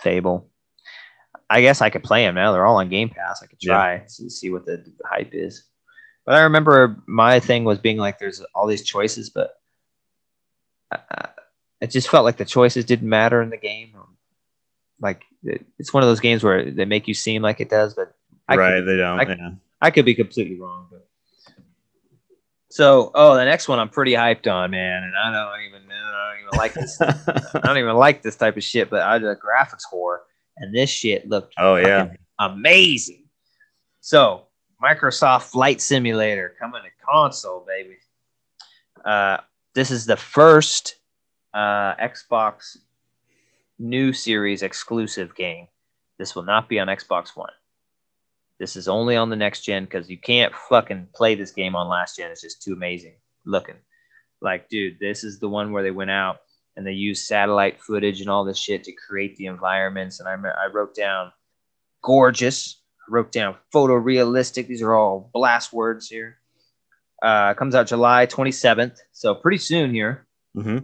S1: Fable. I guess I could play them now. They're all on Game Pass. I could
S2: Yeah.
S1: try to see what the hype is. But I remember my thing was being like, there's all these choices, but uh, it just felt like the choices didn't matter in the game. Like it, it's one of those games where they make you seem like it does, but I
S2: right.
S1: could,
S2: they don't.
S1: I-
S2: yeah.
S1: I could be completely wrong. But so, oh, the next one I'm pretty hyped on, man, and I don't even, I don't even like this. I don't even like this type of shit, but I did a graphics horror, and this shit looked
S2: oh yeah.
S1: amazing. So, Microsoft Flight Simulator coming to console, baby. Uh, this is the first uh, Xbox new series exclusive game. This will not be on Xbox One. This is only on the next gen because you can't fucking play this game on last gen. It's just too amazing looking. Like, dude, this is the one where they went out and they used satellite footage and all this shit to create the environments. And I, I wrote down gorgeous. I wrote down photorealistic. These are all blast words here. Uh, comes out July 27th, so pretty soon here.
S2: hmm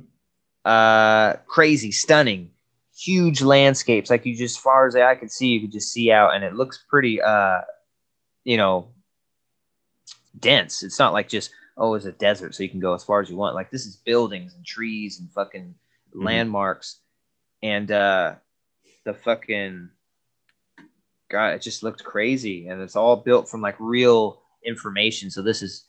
S1: Uh, crazy, stunning, huge landscapes. Like you just, as far as the eye could see, you could just see out, and it looks pretty, uh, you know, dense. It's not like just oh, it's a desert, so you can go as far as you want. Like this is buildings and trees and fucking
S2: Mhm.
S1: landmarks, and uh, the fucking God, it just looked crazy, and it's all built from like real information. So this is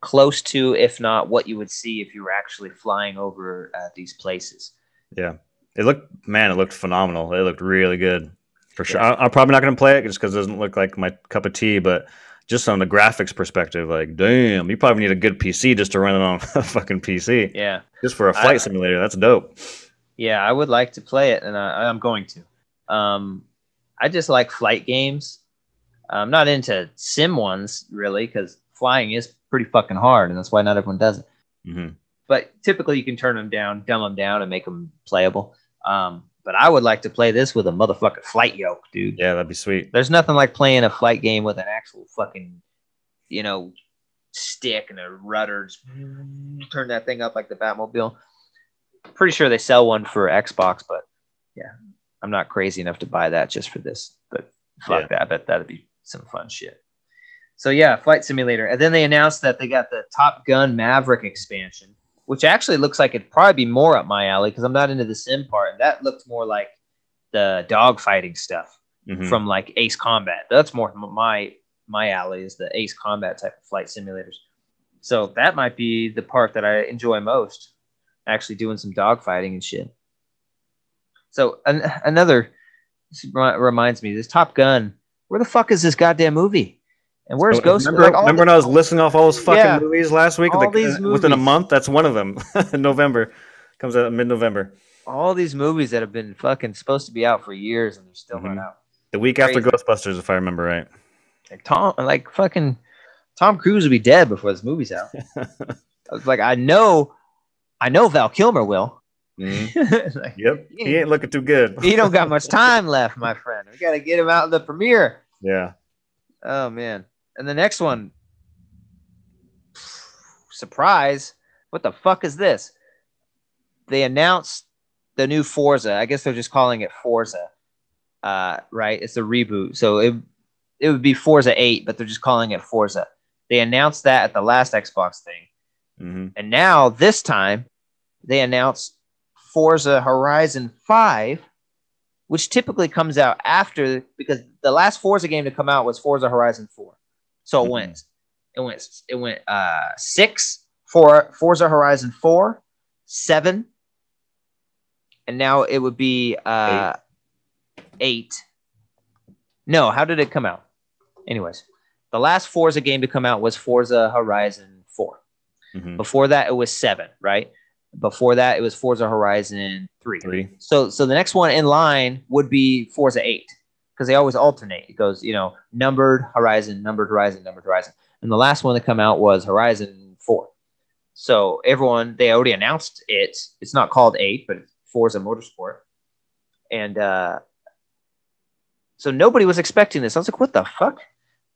S1: close to, if not what you would see if you were actually flying over uh, these places.
S2: Yeah. It looked man, it looked phenomenal. It looked really good. For sure. I, I'm probably not going to play it just because it doesn't look like my cup of tea, but just on the graphics perspective, like, damn, you probably need a good PC just to run it on a fucking PC.
S1: Yeah,
S2: Just for a flight simulator. That's dope.
S1: yeah, I would like to play it, and I, I'm going to. Um, I just like flight games. I'm not into sim ones really because flying is pretty fucking hard, and that's why not everyone does it.
S2: hmm
S1: But typically, you can turn them down, dumb them down, and make them playable. Um, but I would like to play this with a motherfucking flight yoke, dude.
S2: Yeah, that'd be sweet.
S1: There's nothing like playing a flight game with an actual fucking, you know, stick and a rudder. Just turn that thing up like the Batmobile. Pretty sure they sell one for Xbox, but yeah, I'm not crazy enough to buy that just for this. But fuck
S2: Yeah.
S1: that. I bet that'd be some fun shit. So yeah, Flight Simulator. And then they announced that they got the Top Gun Maverick expansion, which actually looks like it'd probably be more up my alley because I'm not into the sim part. And that looked more like the dogfighting stuff.
S2: Mhm.
S1: from like Ace Combat. That's more my my alley is the Ace Combat type of flight simulators. So that might be the part that I enjoy most, actually doing some dogfighting and shit. So an- another reminds me, this Top Gun. Where the fuck is this goddamn movie? And where's
S2: So,
S1: Ghost?
S2: Remember,
S1: like, all
S2: remember
S1: the-
S2: when I was listing off all those fucking
S1: Yeah.
S2: movies last week?
S1: All these
S2: uh, Within a month, that's one of them. November comes out mid November.
S1: all these movies that have been fucking supposed to be out for years and they're still not
S2: Mhm.
S1: out.
S2: The week after Ghostbusters, if I remember right.
S1: Like Tom, like fucking Tom Cruise will be dead before this movie's out. I was like, I know, I know Val Kilmer will.
S2: Mhm.
S1: Like,
S2: Yep, he ain't looking too good.
S1: he don't got much time left, my friend. We got to get him out in the premiere.
S2: Yeah,
S1: Oh man! And the next one, surprise! What the fuck is this? They announced the new Forza. I guess they're just calling it Forza, uh, right? It's a reboot, so it it would be Forza Eight, but they're just calling it Forza. They announced that at the last Xbox thing,
S2: hmm
S1: and now this time they announced Forza Horizon 5, which typically comes out after because the last Forza game to come out was Forza Horizon 4. So it
S2: Mhm.
S1: went it went it went uh 6 for Forza Horizon 4, 7 and now it would be uh 8. No, how did it come out? Anyways, the last Forza game to come out was Forza Horizon 4.
S2: hmm
S1: Before that, it was seven, right? Before that, it was Forza Horizon three.
S2: three.
S1: So, so the next one in line would be Forza eight because they always alternate. It goes, you know, numbered Horizon, numbered Horizon, numbered Horizon, and the last one to come out was Horizon four. So everyone, they already announced it. It's not called eight, but it's Forza Motorsport, and uh, so nobody was expecting this. I was like, what the fuck?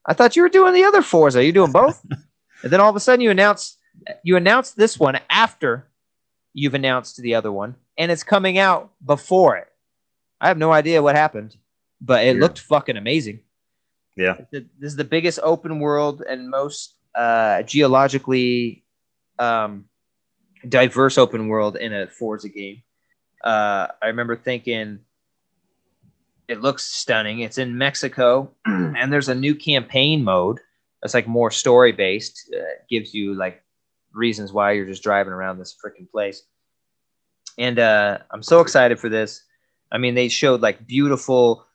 S1: I thought you were doing the other Forza. Are you doing both? and then all of a sudden, you announce you announced this one after you've announced the other one, and it's coming out before it. I have no idea what happened, but it
S2: Yeah.
S1: looked fucking amazing.
S2: Yeah,
S1: This is the biggest open world and most uh, geologically um, diverse open world in a Forza game. Uh, I remember thinking it looks stunning. It's in Mexico, and there's a new campaign mode that's like more story based. Uh, gives you like reasons why you're just driving around this freaking place. And uh, I'm so excited for this. I mean, they showed like beautiful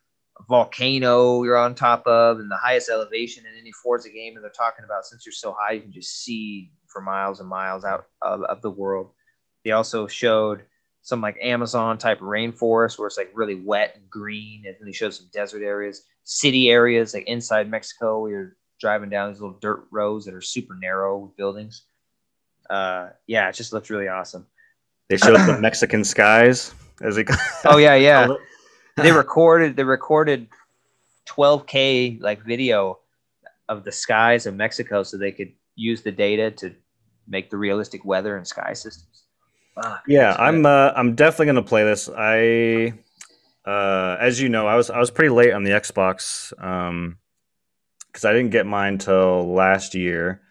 S1: volcano you're on top of and the highest elevation in any Forza game. And they're talking about since you're so high, you can just see for miles and miles out of, of the world. They also showed some like Amazon type rainforest where it's like really wet and green. And they showed some desert areas, city areas like inside Mexico where you're driving down these little dirt roads that are super narrow with buildings. Uh, yeah, it just looked really awesome.
S2: they showed the Mexican skies as they.
S1: Oh yeah, yeah. they recorded they recorded 12k like video of the skies of Mexico so they could use the data to make the realistic weather and sky systems. Fuck,
S2: Yeah, I'm. Uh, I'm definitely gonna play this. I, uh, as you know, I was I was pretty late on the Xbox, um, because I didn't get mine till last year.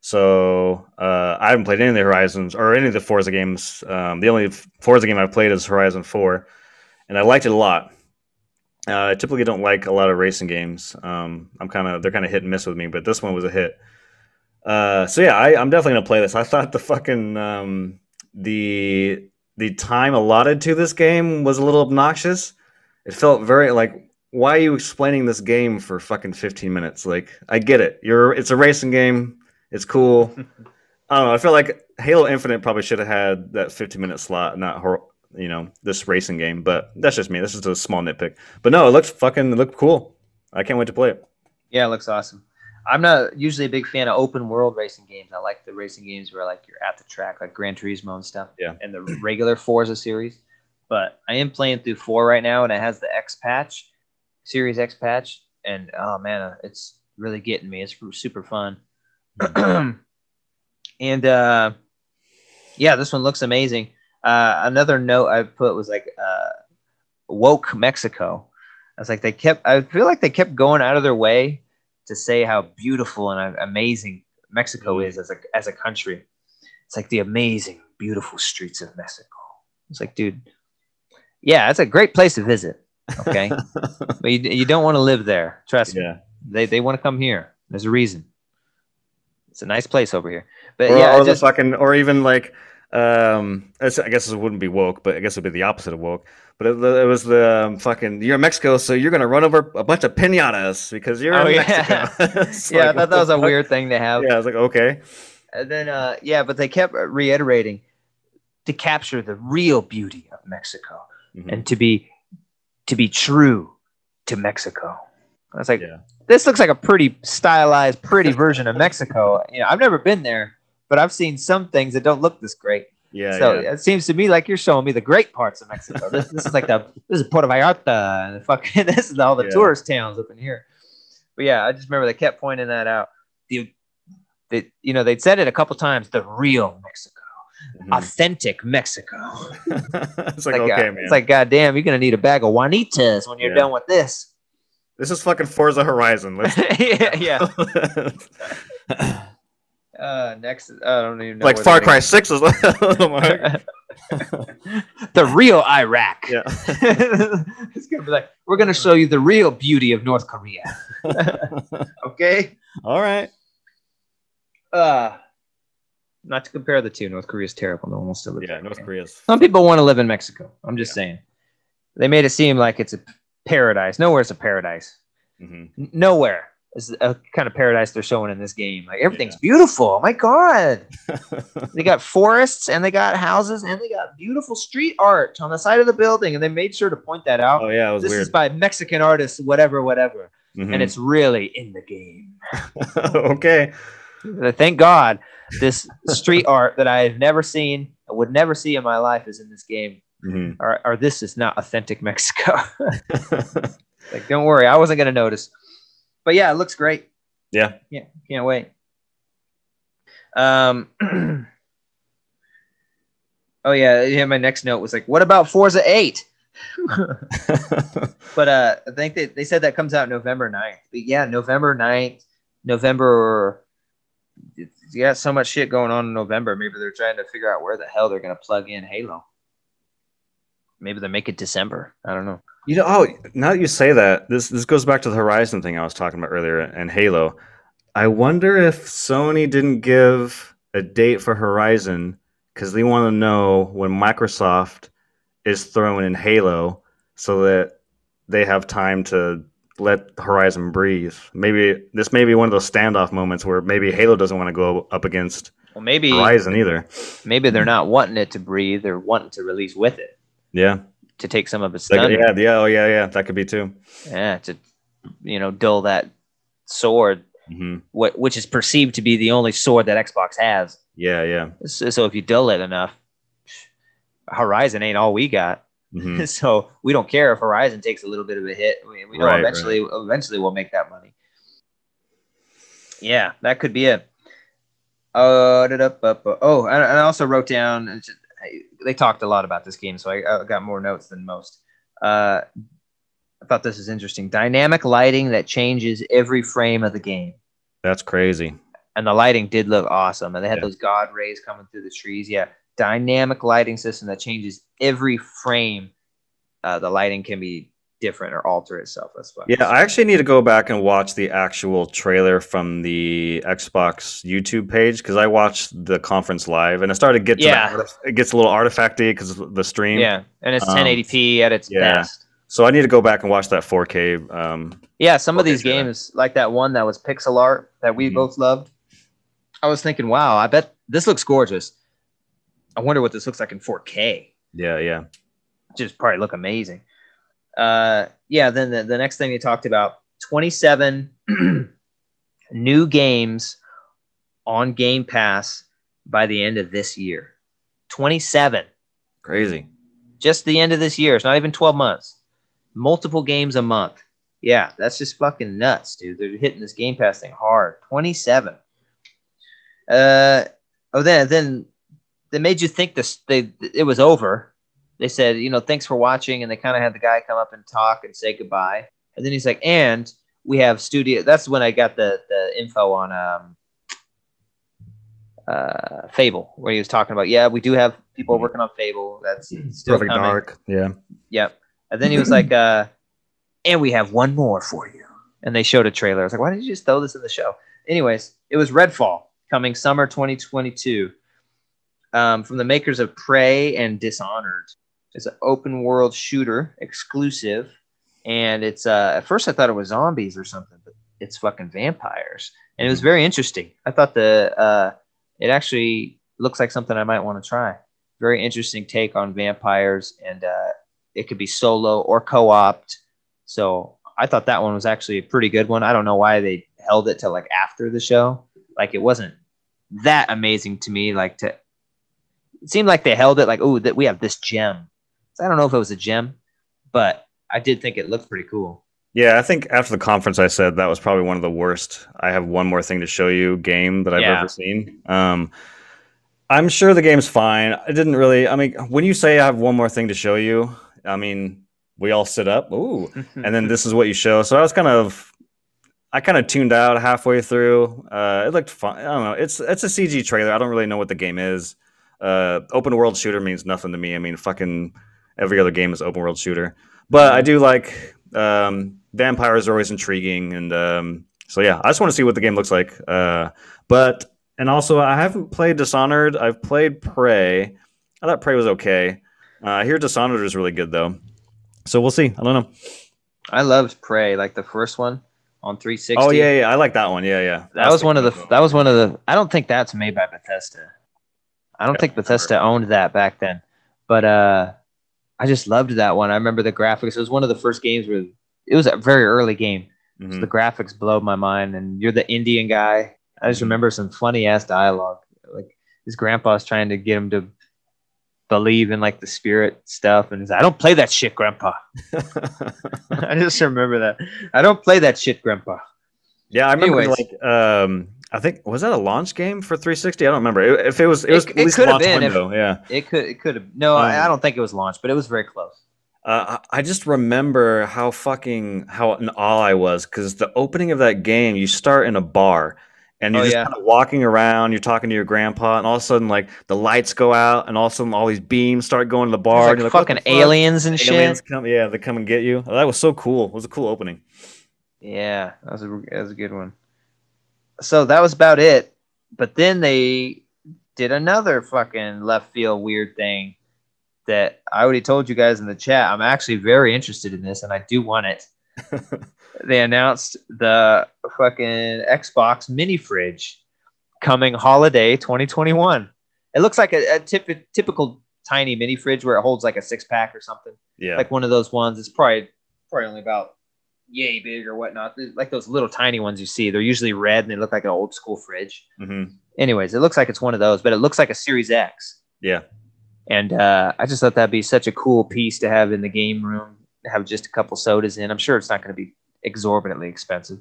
S2: So uh, I haven't played any of the Horizons or any of the Forza games. Um, the only Forza game I've played is Horizon Four, and I liked it a lot. Uh, I typically don't like a lot of racing games. Um, I'm kind of they're kind of hit and miss with me, but this one was a hit. Uh, so yeah, I, I'm definitely gonna play this. I thought the fucking um, the the time allotted to this game was a little obnoxious. It felt very like why are you explaining this game for fucking 15 minutes? Like I get it. You're it's a racing game. It's cool. I don't know. I feel like Halo Infinite probably should have had that 15 minute slot, not hor- you know this racing game. But that's just me. This is a small nitpick. But no, it looks fucking it looked cool. I can't wait to play it.
S1: Yeah, it looks awesome. I'm not usually a big fan of open world racing games. I like the racing games where like you're at the track, like Gran Turismo and stuff.
S2: Yeah.
S1: And the regular Forza series. But I am playing through four right now, and it has the X patch, Series X patch, and oh man, it's really getting me. It's super fun. and uh, yeah, this one looks amazing. Uh, another note I put was like uh, woke Mexico. I was like, they kept. I feel like they kept going out of their way to say how beautiful and amazing Mexico is as a as a country. It's like the amazing, beautiful streets of Mexico. It's like, dude, yeah, it's a great place to visit. Okay, but you, you don't want to live there. Trust me. They they want to come here. There's a reason. It's a nice place over here. But
S2: Or,
S1: yeah,
S2: or
S1: I
S2: the fucking, or even like, um, I guess it wouldn't be woke, but I guess it'd be the opposite of woke. But it, it was the um, fucking, you're in Mexico, so you're gonna run over a bunch of pinatas because you're
S1: Oh,
S2: in
S1: yeah.
S2: Mexico.
S1: Yeah, I thought that was a
S2: fuck?
S1: weird thing to have.
S2: Yeah, I was like, okay.
S1: And then, uh, yeah, but they kept reiterating to capture the real beauty of Mexico
S2: Mhm.
S1: and to be to be true to Mexico. I was like,
S2: Yeah.
S1: This looks like a pretty stylized, pretty version of Mexico. You know, I've never been there, but I've seen some things that don't look this great.
S2: Yeah,
S1: so
S2: yeah.
S1: it seems to me like you're showing me the great parts of Mexico. this, this is like the this is Puerto Vallarta and the fucking this is all the
S2: Yeah.
S1: tourist towns up in here. But yeah, I just remember they kept pointing that out. The, the you know they'd said it a couple times. The real Mexico,
S2: Mhm.
S1: authentic Mexico.
S2: it's like,
S1: Like,
S2: okay,
S1: uh,
S2: man.
S1: It's like goddamn, you're gonna need a bag of Juanitas when you're
S2: Yeah.
S1: done with this.
S2: This is fucking Forza Horizon. Let's
S1: yeah, yeah. Uh, next, I don't even know.
S2: like Far Cry Six is.
S1: the real Iraq.
S2: yeah.
S1: it's gonna be like we're gonna show you the real beauty of North Korea. okay.
S2: All right.
S1: Uh not to compare the two. North Korea is terrible. No one wants to live
S2: Yeah,
S1: there.
S2: North
S1: okay?
S2: Korea's.
S1: Some people want to live in Mexico. I'm just
S2: Yeah.
S1: saying. They made it seem like it's a paradise. Nowhere's a paradise.
S2: Mhm.
S1: Nowhere is a kind of paradise they're showing in this game. Like everything's beautiful. Oh my god. They got forests and they got houses and they got beautiful street art on the side of the building, and they made sure to point that out.
S2: oh yeah,
S1: this
S2: weird.
S1: is by Mexican artists, whatever, whatever,
S2: Mhm.
S1: and it's really in the game.
S2: okay.
S1: Thank God, this street art that I have never seen, I would never see in my life, is in this game.
S2: Mhm.
S1: Or, or this is not authentic Mexico. like, don't worry, I wasn't gonna notice. But yeah, it looks great.
S2: yeah.
S1: Yeah, can't wait. Um. oh yeah, yeah. My next note was like, "What about Forza 8? But uh, I think they, they said that comes out November 9th. But yeah, November 9th, November. You got so much shit going on in November. Maybe they're trying to figure out where the hell they're gonna plug in Halo. Maybe they make it December. I don't know.
S2: You know, oh, now that you say that, this this goes back to the Horizon thing I was talking about earlier and Halo. I wonder if Sony didn't give a date for Horizon because they want to know when Microsoft is throwing in Halo so that they have time to let Horizon breathe. Maybe this may be one of those standoff moments where maybe Halo doesn't want to go up against
S1: Well, maybe
S2: Horizon either.
S1: maybe they're not wanting it to breathe. They're wanting to release with it
S2: Yeah.
S1: to take some of its
S2: Like, yeah, yeah, oh yeah, yeah. That could be too.
S1: yeah, to you know dull that sword,
S2: hmm
S1: what which is perceived to be the only sword that Xbox has.
S2: Yeah, yeah.
S1: So, so if you dull it enough, Horizon ain't all we got.
S2: hmm
S1: so we don't care if Horizon takes a little bit of a hit. We, we know
S2: Right,
S1: eventually, eventually we'll make that money. Yeah, that could be it. Uh, da- da- ba- ba- oh, and I also wrote down. It's just- I- They talked a lot about this game, so I, I got more notes than most. Uh, I thought this is interesting. Dynamic lighting that changes every frame of the game,
S2: That's crazy.
S1: and the lighting did look awesome. And they had
S2: Yeah.
S1: those god rays coming through the trees. Yeah, dynamic lighting system that changes every frame. Uh, the lighting can be different or alter itself. That's fun.
S2: Yeah, I actually need to go back and watch the actual trailer from the Xbox YouTube page because I watched the conference live and it started to get to
S1: Yeah.
S2: that- it gets a little artifacty because of the stream.
S1: Yeah, and it's
S2: Um,
S1: 1080p at its
S2: yeah.
S1: best.
S2: So I need to go back and watch that 4K. Um,
S1: Yeah, some of these
S2: sure.
S1: games, like that one that was pixel art that we
S2: Mhm.
S1: both loved, I was thinking, wow, I bet this looks gorgeous. I wonder what this looks like in 4K.
S2: yeah, yeah.
S1: Just probably look amazing. Uh, yeah, then the, the next thing they talked about 27 new games on Game Pass by the end of this year. 27.
S2: Crazy.
S1: just the end of this year. It's not even 12 months. Multiple games a month. Yeah, that's just fucking nuts, dude. They're hitting this Game Pass thing hard. 27. Uh oh then then they made you think this they it was over. They said, you know, thanks for watching, and they kind of had the guy come up and talk and say goodbye. And then he's like, and we have studio. That's when I got the the info on um uh Fable, where he was talking about, yeah, we do have people
S2: Mhm.
S1: working on Fable. That's still
S2: Perfect
S1: coming.
S2: Dark. Yeah.
S1: Yep. And then he was like, uh, and we have one more for you. And they showed a trailer. I was like, why did you just throw this in the show? Anyways, it was Redfall coming summer 2022 um, from the makers of Prey and Dishonored. It's an open world shooter exclusive. And it's uh, at first I thought it was zombies or something, but it's fucking vampires. And it was very interesting. I thought the uh, it actually looks like something I might want to try. Very interesting take on vampires, and uh, it could be solo or co-opt. So I thought that one was actually a pretty good one. I don't know why they held it till like after the show. Like it wasn't that amazing to me. Like to it seemed like they held it like, oh, that we have this gem. I don't know if it was a gem, but I did think it looked pretty cool.
S2: Yeah, I think after the conference, I said that was probably one of the worst. I have one more thing to show you game that I've
S1: Yeah.
S2: ever seen. Um, I'm sure the game's fine. I didn't really. I mean, when you say I have one more thing to show you, I mean, we all sit up, ooh, and then this is what you show. So I was kind of, I kind of tuned out halfway through. Uh, it looked fun. I don't know. It's it's a CG trailer. I don't really know what the game is. Uh, open world shooter means nothing to me. I mean, fucking every other game is open world shooter. But I do like um, vampires are always intriguing, and um, so yeah, I just want to see what the game looks like. Uh, but and also, I haven't played Dishonored. I've played Prey. I thought Prey was okay. Uh, I hear Dishonored is really good though, so we'll see. I don't know.
S1: I loved Prey, like the first one on 360.
S2: Oh yeah, yeah, I like that one. Yeah, yeah.
S1: that was one of the.
S2: cool.
S1: That was one of the. I don't think that's made by Bethesda. I don't
S2: Yeah,
S1: think. Bethesda owned that back then, but uh, I just loved that one. I remember the graphics. It was one of the first games where it was a very early game. So
S2: Mhm.
S1: the graphics blow my mind, and you're the Indian guy. I just
S2: Mhm.
S1: remember some funny ass dialogue. Like his grandpa's trying to get him to believe in like the spirit stuff, and he's like, "I don't play that shit, grandpa." I just remember that. I don't play that shit, grandpa.
S2: yeah, I remember
S1: Anyways.
S2: like um, I think was that a launch game for 360? I don't remember. It- if it was, it
S1: It-
S2: was
S1: it
S2: at least
S1: could have
S2: launch
S1: been if-
S2: window. yeah.
S1: It could. It could have. No, I,
S2: Um,
S1: I don't think it was launched, but it was very close.
S2: Uh, I I just remember how fucking how in awe I was because the opening of that game, you start in a bar and you're
S1: Oh,
S2: just
S1: yeah.
S2: kind of walking around, you're talking to your grandpa, and all of a sudden, like the lights go out, and all of a sudden, all these beams start going to the bar.
S1: There's
S2: and
S1: like
S2: like,
S1: fucking
S2: the fuck?
S1: aliens and
S2: Aliens
S1: shit.
S2: come, yeah, they come and get you. That was so cool. It was a cool opening.
S1: Yeah, that was a that was a good one. So that was about it. But then they did another fucking left field weird thing that I already told you guys in the chat. I'm actually very interested in this, and I do want it. they announced the fucking Xbox mini fridge coming holiday 2021. It looks like a, a typ- typical tiny mini fridge where it holds like a six pack or something
S2: Yeah,
S1: like one of those ones. It's probably probably only about yay big or whatnot. Like those little tiny ones you see. They're usually red and they look like an old school fridge.
S2: hmm
S1: Anyways, it looks like it's one of those, but it looks like a Series X.
S2: yeah,
S1: And uh, I just thought that'd be such a cool piece to have in the game room. Have just a couple sodas in. I'm sure it's not going to be exorbitantly expensive.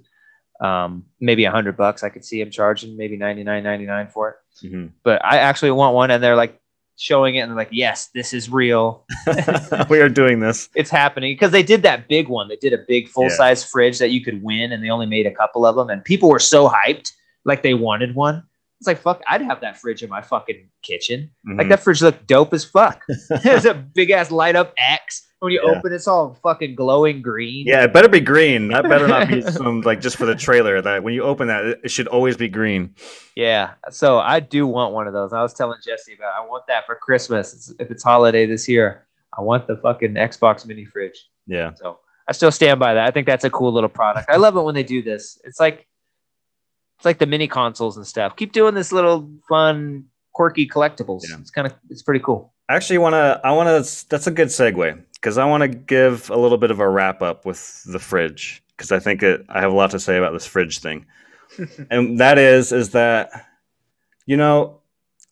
S1: Um, maybe a hundred bucks. I could see them charging maybe ninety nine ninety nine for it.
S2: hmm
S1: But I actually want one, and they're like showing it, and they're like, "Yes, this is real."
S2: we are doing this.
S1: it's happening because they did that big one. They did a big full size fridge that you could win, and they only made a couple of them, and people were so hyped, like they wanted one. It's like fuck, I'd have that fridge in my fucking kitchen. Like
S2: Mhm.
S1: that fridge looked dope as fuck. It's a big ass light up X. When you
S2: Yeah.
S1: open, it's all fucking glowing green.
S2: Yeah, it better be green. That better not be some like just for the trailer. That when you open that, it- should always be green.
S1: Yeah. So I do want one of those. I was telling Jesse about I want that for Christmas. It's, if it's holiday this year, I want the fucking Xbox mini fridge.
S2: Yeah,
S1: So I still stand by that. I think that's a cool little product. I love it when they do this. It's like it's like the mini consoles and stuff. Keep doing this little fun, quirky collectibles.
S2: Yeah.
S1: It's kind of it's pretty cool.
S2: I actually want to. I want to. That's a good segue because I want to give a little bit of a wrap up with the fridge because I think it. I have a lot to say about this fridge thing, and that is is that you know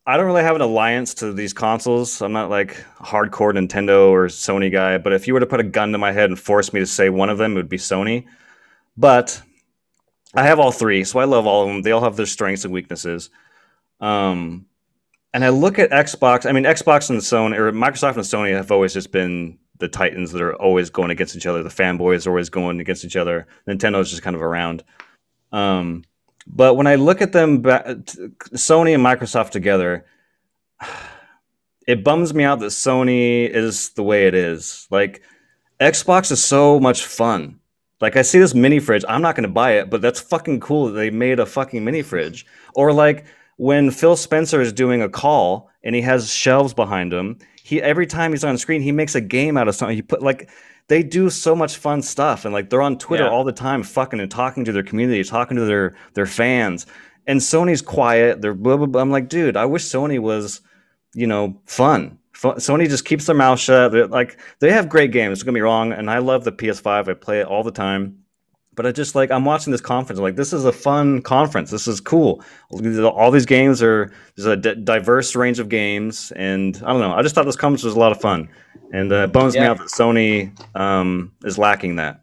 S2: I don't really have an alliance to these consoles. I'm not like hardcore Nintendo or Sony guy, but if you were to put a gun to my head and force me to say one of them, it would be Sony. But I have all three, so I love all of them. They all have their strengths and weaknesses. Um, and I look at Xbox. I mean, Xbox and Sony, or Microsoft and Sony, have always just been the titans that are always going against each other. The fanboys are always going against each other. Nintendo's just kind of around. Um, but when I look at them, Sony and Microsoft together, it bums me out that Sony is the way it is. Like, Xbox is so much fun. Like I see this mini fridge, I'm not gonna buy it, but that's fucking cool that they made a fucking mini fridge. Or like when Phil Spencer is doing a call and he has shelves behind him, he every time he's on screen, he makes a game out of something. He put like they do so much fun stuff and like they're on Twitter
S1: Yeah.
S2: all the time fucking and talking to their community, talking to their their fans. And Sony's quiet. They're blah blah blah. I'm like, dude, I wish Sony was, you know, fun. Sony just keeps their mouth shut. They're like they have great games. Don't get me wrong, and I love the PS5. I play it all the time. But I just like I'm watching this conference. I'm like, this is a fun conference. This is cool. All these games are there's a d- diverse range of games, and I don't know. I just thought this conference was a lot of fun, and uh, it bums me out that Sony um, is lacking that.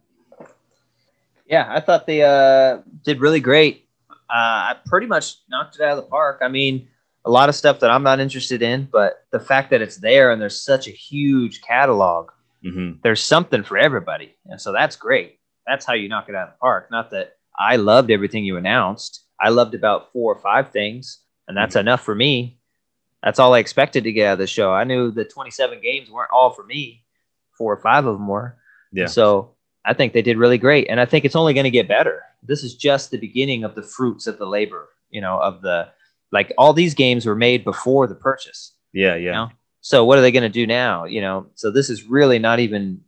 S1: Yeah, I thought they uh, did really great. Uh, I pretty much knocked it out of the park. I mean, a lot of stuff that I'm not interested in, but the fact that it's there and there's such a huge catalog,
S2: hmm
S1: there's something for everybody. And so that's great. That's how you knock it out of the park. Not that I loved everything you announced. I loved about four or five things, and that's enough for me. That's all I expected to get out of the show. I knew the 27 games weren't all for me. Four or five of them were.
S2: Yeah.
S1: So I think they did really great, and I think it's only going to get better. This is just the beginning of the fruits of the labor. You know, of the like all these games were made before the purchase.
S2: Yeah, yeah,
S1: know? So what are they going to do now? You know, so this is really not even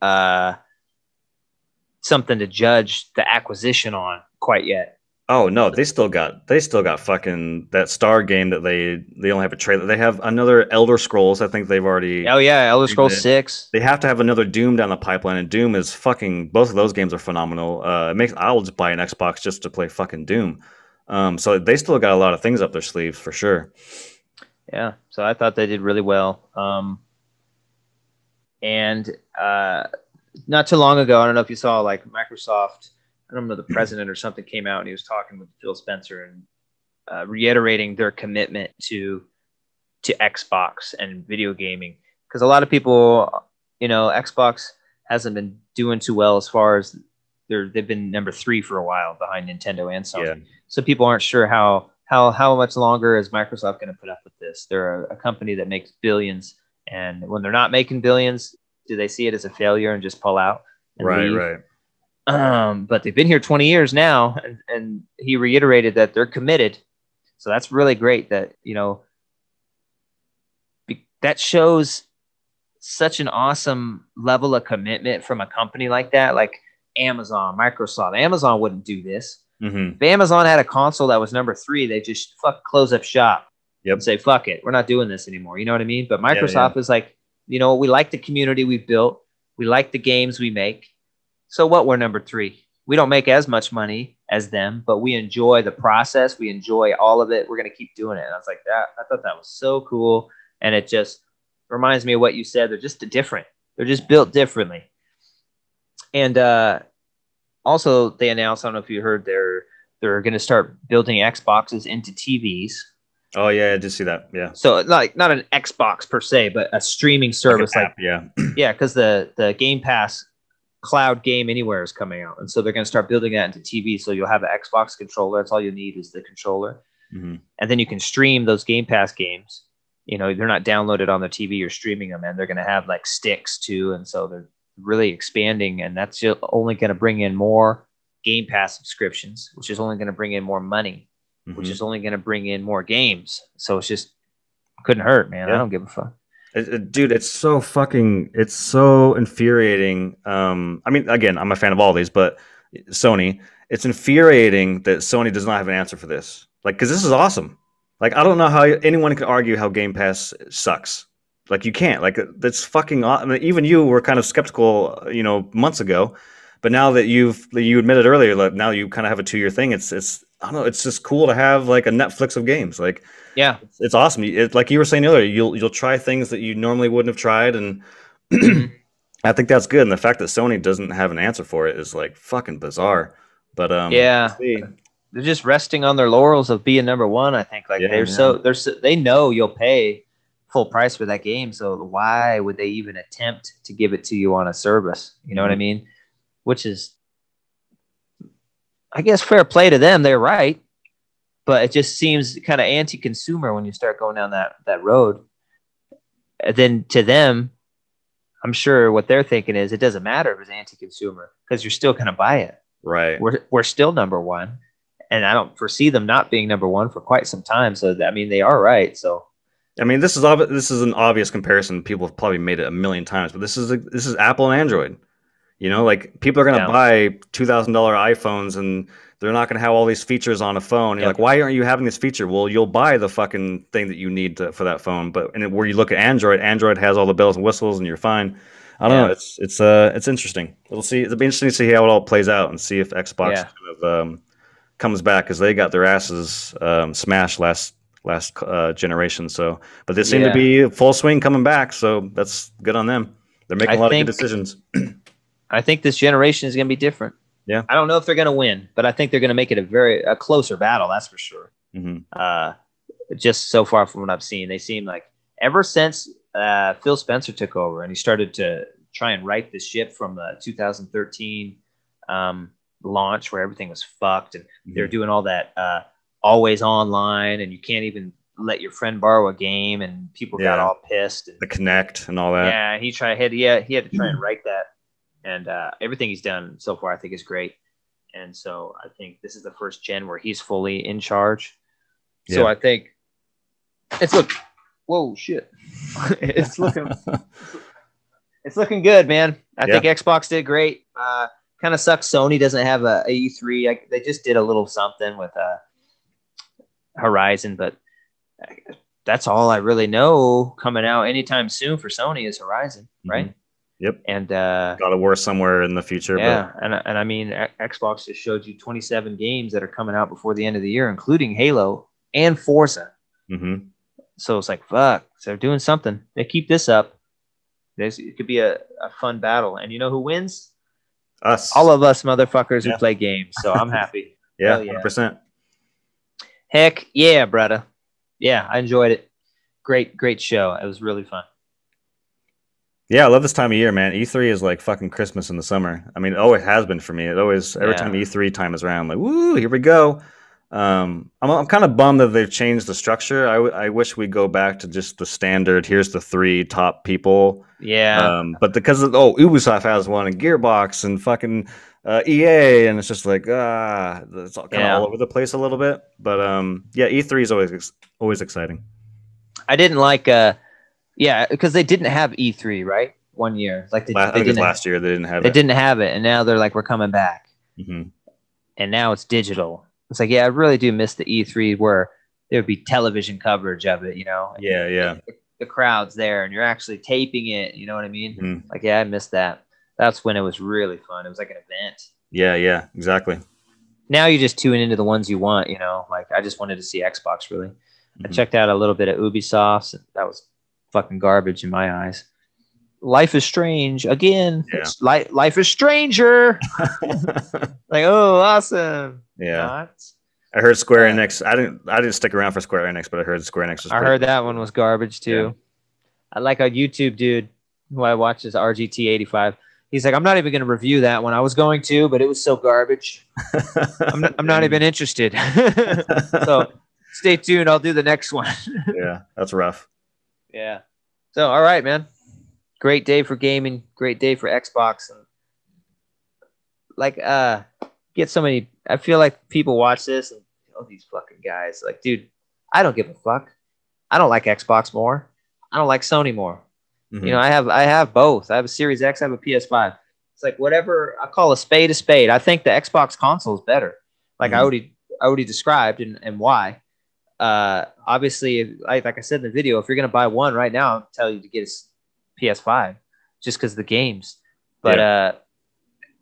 S1: uh, something to judge the acquisition on quite yet.
S2: Oh no, they still got they still got fucking that Star game that they they only have a trailer. They have another Elder Scrolls. I think they've already.
S1: Oh yeah, Elder Scrolls
S2: did.
S1: Six.
S2: They have to have another Doom down the pipeline, and Doom is fucking. Both of those games are phenomenal. Uh, it makes I'll just buy an Xbox just to play fucking Doom. Um, so they still got a lot of things up their sleeves for sure.
S1: Yeah, so I thought they did really well. Um, and uh, not too long ago, I don't know if you saw like Microsoft. I don't know the president or something came out and he was talking with Phil Spencer and uh, reiterating their commitment to to Xbox and video gaming because a lot of people, you know, Xbox hasn't been doing too well as far as they're they've been number three for a while behind Nintendo and Sony
S2: Yeah.
S1: so people aren't sure how how how much longer is Microsoft going to put up with this? They're a, a company that makes billions, and when they're not making billions, do they see it as a failure and just pull out?
S2: Right,
S1: leave?
S2: right.
S1: Um, but they've been here 20 years now, and, and he reiterated that they're committed. So that's really great. That you know, be, that shows such an awesome level of commitment from a company like that, like Amazon, Microsoft. Amazon wouldn't do this.
S2: hmm
S1: If Amazon had a console that was number three, they just fuck close up shop
S2: Yep.
S1: and say, fuck it, we're not doing this anymore. You know what I mean? But
S2: yeah.
S1: Microsoft is like, you know, we like the community we've built, we like the games we make. So what? We're number three. We don't make as much money as them, but we enjoy the process. We enjoy all of it. We're gonna keep doing it. And I was like, that I thought that was so cool, and it just reminds me of what you said. They're just different. They're just built differently. And uh, also, they announced. I don't know if you heard they're they're going to start building Xboxes into TVs.
S2: Oh yeah, I did see that. Yeah.
S1: So like not an Xbox per se, but a streaming service
S2: Like
S1: like,
S2: yeah.
S1: yeah, because the the Game Pass cloud game anywhere is coming out, and so they're going to start building that into TV. So you'll have an Xbox controller. That's all you need is the controller,
S2: hmm
S1: and then you can stream those Game Pass games. You know, they're not downloaded on the TV. You're streaming them, and they're going to have like sticks too, and so they're really expanding, and that's only going to bring in more Game Pass subscriptions, which is only going to bring in more money which
S2: Mhm.
S1: is only going to bring in more games. So it's just couldn't hurt, man. I don't give a fuck.
S2: It- it- dude it's so fucking it's so infuriating um i mean again i'm a fan of all these but sony it's infuriating that sony does not have an answer for this like because this is awesome like i don't know how anyone can argue how game pass sucks like you can't like that's fucking I mean, even you were kind of skeptical you know months ago but now that you've you admitted earlier like now you kind of have a two-year thing it's it's i don't know it's just cool to have like a netflix of games like
S1: Yeah,
S2: it's, it's awesome. It, like you were saying earlier, you'll you'll try things that you normally wouldn't have tried, and I think that's good. And the fact that Sony doesn't have an answer for it is like fucking bizarre. But um,
S1: Yeah. they're just resting on their laurels of being number one. I think like
S2: Yeah,
S1: they're
S2: yeah.
S1: so they're so, they know you'll pay full price for that game. So why would they even attempt to give it to you on a service? You know what I
S2: Mhm.
S1: mean? Which is, I guess, fair play to them. They're right, but it just seems kind of anti-consumer when you start going down that that road. And then to them, I'm sure what they're thinking is it doesn't matter if it's anti-consumer because you're still going to buy it.
S2: Right.
S1: We're we're still number one, and I don't foresee them not being number one for quite some time. So I mean, they are right. So
S2: I mean, this is ob- this is an obvious comparison. People have probably made it a million times, but this is a, this is Apple and Android. You know, like people are going to
S1: Yeah.
S2: buy two thousand dollar iPhones, and they're not going to have all these features on a phone. You're
S1: Yep.
S2: like, why aren't you having this feature? Well, you'll buy the fucking thing that you need to, for that phone. But and where you look at Android, Android has all the bells and whistles, and you're fine. I don't
S1: Yeah.
S2: know. It's it's uh it's interesting. It'll see. It'll be interesting to see how it all plays out and see if Xbox
S1: Yeah.
S2: kind of um, comes back because they got their asses um, smashed last last uh, generation. So, but they seem to be full swing coming back. So that's good on them. They're making
S1: I
S2: a lot
S1: think-
S2: of good decisions.
S1: I think this generation is going to be different.
S2: Yeah.
S1: I don't know if they're going to win, but I think they're going to make it a very a closer battle. That's for sure.
S2: hmm
S1: Uh, just so far from what I've seen, they seem like ever since uh, Phil Spencer took over and he started to try and right the ship from the 2013 um, launch where everything was fucked and they're
S2: Mm-hmm.
S1: doing all that uh, always online and you can't even let your friend borrow a game and people got all pissed. And,
S2: The Kinect and all that.
S1: yeah, he tried. Had yeah, he had to try and write that, and uh, everything he's done so far, I think, is great. And so I think this is the first gen where he's fully in charge. So I think it's look. Whoa, shit! it's looking. It's looking good, man. I
S2: Yeah.
S1: think Xbox did great. Uh, kind of sucks. Sony doesn't have a, a E3. Like, they just did a little something with uh, Horizon, but that's all I really know coming out anytime soon for Sony is Horizon, right?
S2: Yep.
S1: And uh,
S2: Got to work somewhere in the future.
S1: yeah, and and I mean, Xbox just showed you 27 games that are coming out before the end of the year, including Halo and Forza.
S2: But, hmm
S1: So it's like, fuck, so they're doing something. They keep this up. It could be a, a fun battle. And you know who wins?
S2: Us.
S1: All of us motherfuckers
S2: Yeah.
S1: who play games. So I'm happy.
S2: yeah,
S1: yeah.
S2: 100%.
S1: Heck yeah, brother. Yeah, I enjoyed it. Great, great show. It was really fun.
S2: Yeah, I love this time of year, man. E3 is like fucking Christmas in the summer. I mean, it always has been for me. It always every
S1: Yeah.
S2: time E3 time is around, like, woo, here we go. Um, I'm, I'm kind of bummed that they've changed the structure. I, w- I wish we'd go back to just the standard. Here's the three top people.
S1: Yeah.
S2: Um, but because of, oh, Ubisoft has one, and Gearbox, and fucking uh, EA, and it's just like ah, it's all kind of
S1: Yeah.
S2: all over the place a little bit. But um, yeah, E3 is always ex- always exciting.
S1: I didn't like, uh, yeah, because they didn't have E3, right? One year. Like they,
S2: La-
S1: they
S2: think it was
S1: didn't,
S2: last year they didn't have
S1: they
S2: it.
S1: didn't have it. And now they're like, we're coming back.
S2: hmm
S1: and now it's digital. It's like, yeah, I really do miss the E3 where there would be television coverage of it, you know? and
S2: Yeah, yeah.
S1: The, the crowd's there and you're actually taping it, you know what I mean?
S2: Mhm.
S1: Like, yeah, I missed that. That's when it was really fun. It was like an event.
S2: Yeah, yeah, exactly.
S1: Now you're just tune into the ones you want, you know? Like, I just wanted to see Xbox really. I
S2: Mhm.
S1: checked out a little bit of Ubisoft. That was fucking garbage in my eyes. Life is strange again.
S2: Yeah.
S1: It's li- life is stranger. like, oh, awesome.
S2: yeah,
S1: Not.
S2: I heard Square
S1: Uh,
S2: Enix. I didn't. I didn't stick around for Square Enix, but I heard Square Enix was.
S1: I heard that one was garbage too. I like a YouTube dude who I watch is RGT eighty five. He's like, I'm not even going to review that one. I was going to, but it was so garbage. I'm not, I'm not even interested. so stay tuned. I'll do the next one.
S2: yeah, that's rough.
S1: Yeah. So all right, man. Great day for gaming. Great day for Xbox. And like, uh, get so many. I feel like people watch this and oh, these fucking guys. Like, dude, I don't give a fuck. I don't like Xbox more. I don't like Sony more.
S2: Mhm.
S1: You know, I have I have both. I have a Series X. I have a PS5. It's like whatever I call a spade a spade. I think the Xbox console is better. Like I
S2: Mhm.
S1: already I already described and, and why. Uh, obviously, like, like I said in the video, if you're gonna buy one right now, I'll tell you to get a PS5 just because the games. But uh,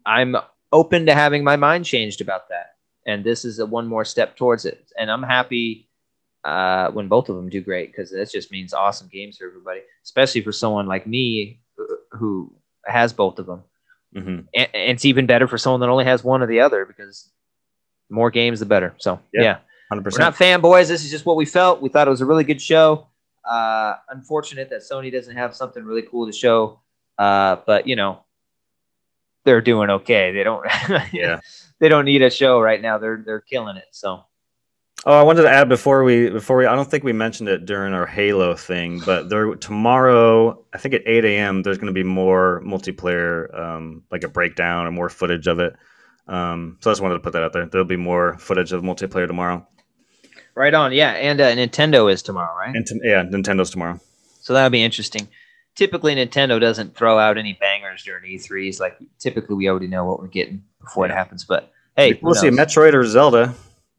S1: I'm open to having my mind changed about that, and this is a one more step towards it. And I'm happy uh, when both of them do great because that just means awesome games for everybody, especially for someone like me who- who has both of them.
S2: Mhm.
S1: And, and it's even better for someone that only has one or the other because more games, the better. So
S2: Yeah.
S1: yeah,
S2: Hundred
S1: we're not fanboys. This is just what we felt. We thought it was a really good show. Uh, unfortunate that Sony doesn't have something really cool to show. Uh, but you know, they're doing okay. They don't.
S2: Yeah.
S1: They don't need a show right now. They're they're killing it. So
S2: Oh, I wanted to add before we before we I don't think we mentioned it during our Halo thing, but there tomorrow I think at eight a.m. there's going to be more multiplayer, um, like a breakdown or more footage of it. Um, so I just wanted to put that out there. There'll be more footage of multiplayer tomorrow.
S1: Right on. Yeah, and uh, Nintendo is tomorrow, right?
S2: And t- yeah, Nintendo's tomorrow.
S1: So that'll be interesting. Typically, Nintendo doesn't throw out any bangers during E3s. Like typically, we already know what we're getting before it happens. But hey,
S2: we'll see? Metroid or Zelda.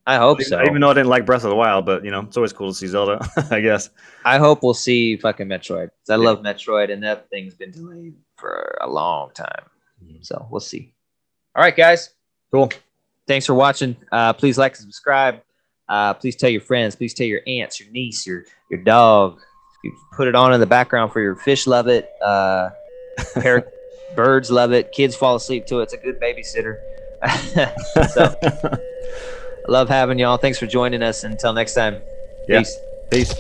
S1: I hope so.
S2: Even though I didn't like Breath of the Wild, but you know it's always cool to see Zelda. I guess.
S1: I hope we'll see fucking Metroid. I
S2: Yeah.
S1: love Metroid, and that thing's been delayed for a long time.
S2: Mhm.
S1: So we'll see. All right, guys.
S2: Cool.
S1: Thanks for watching. Uh, please like and subscribe. Uh, please tell your friends. Please tell your aunts, your niece, your your dog. You put it on in the background for your fish. Love it. Uh, birds love it. Kids fall asleep to it. It's a good babysitter. so love having y'all. Thanks for joining us. Until next time.
S2: Yeah.
S1: Peace.
S2: Peace.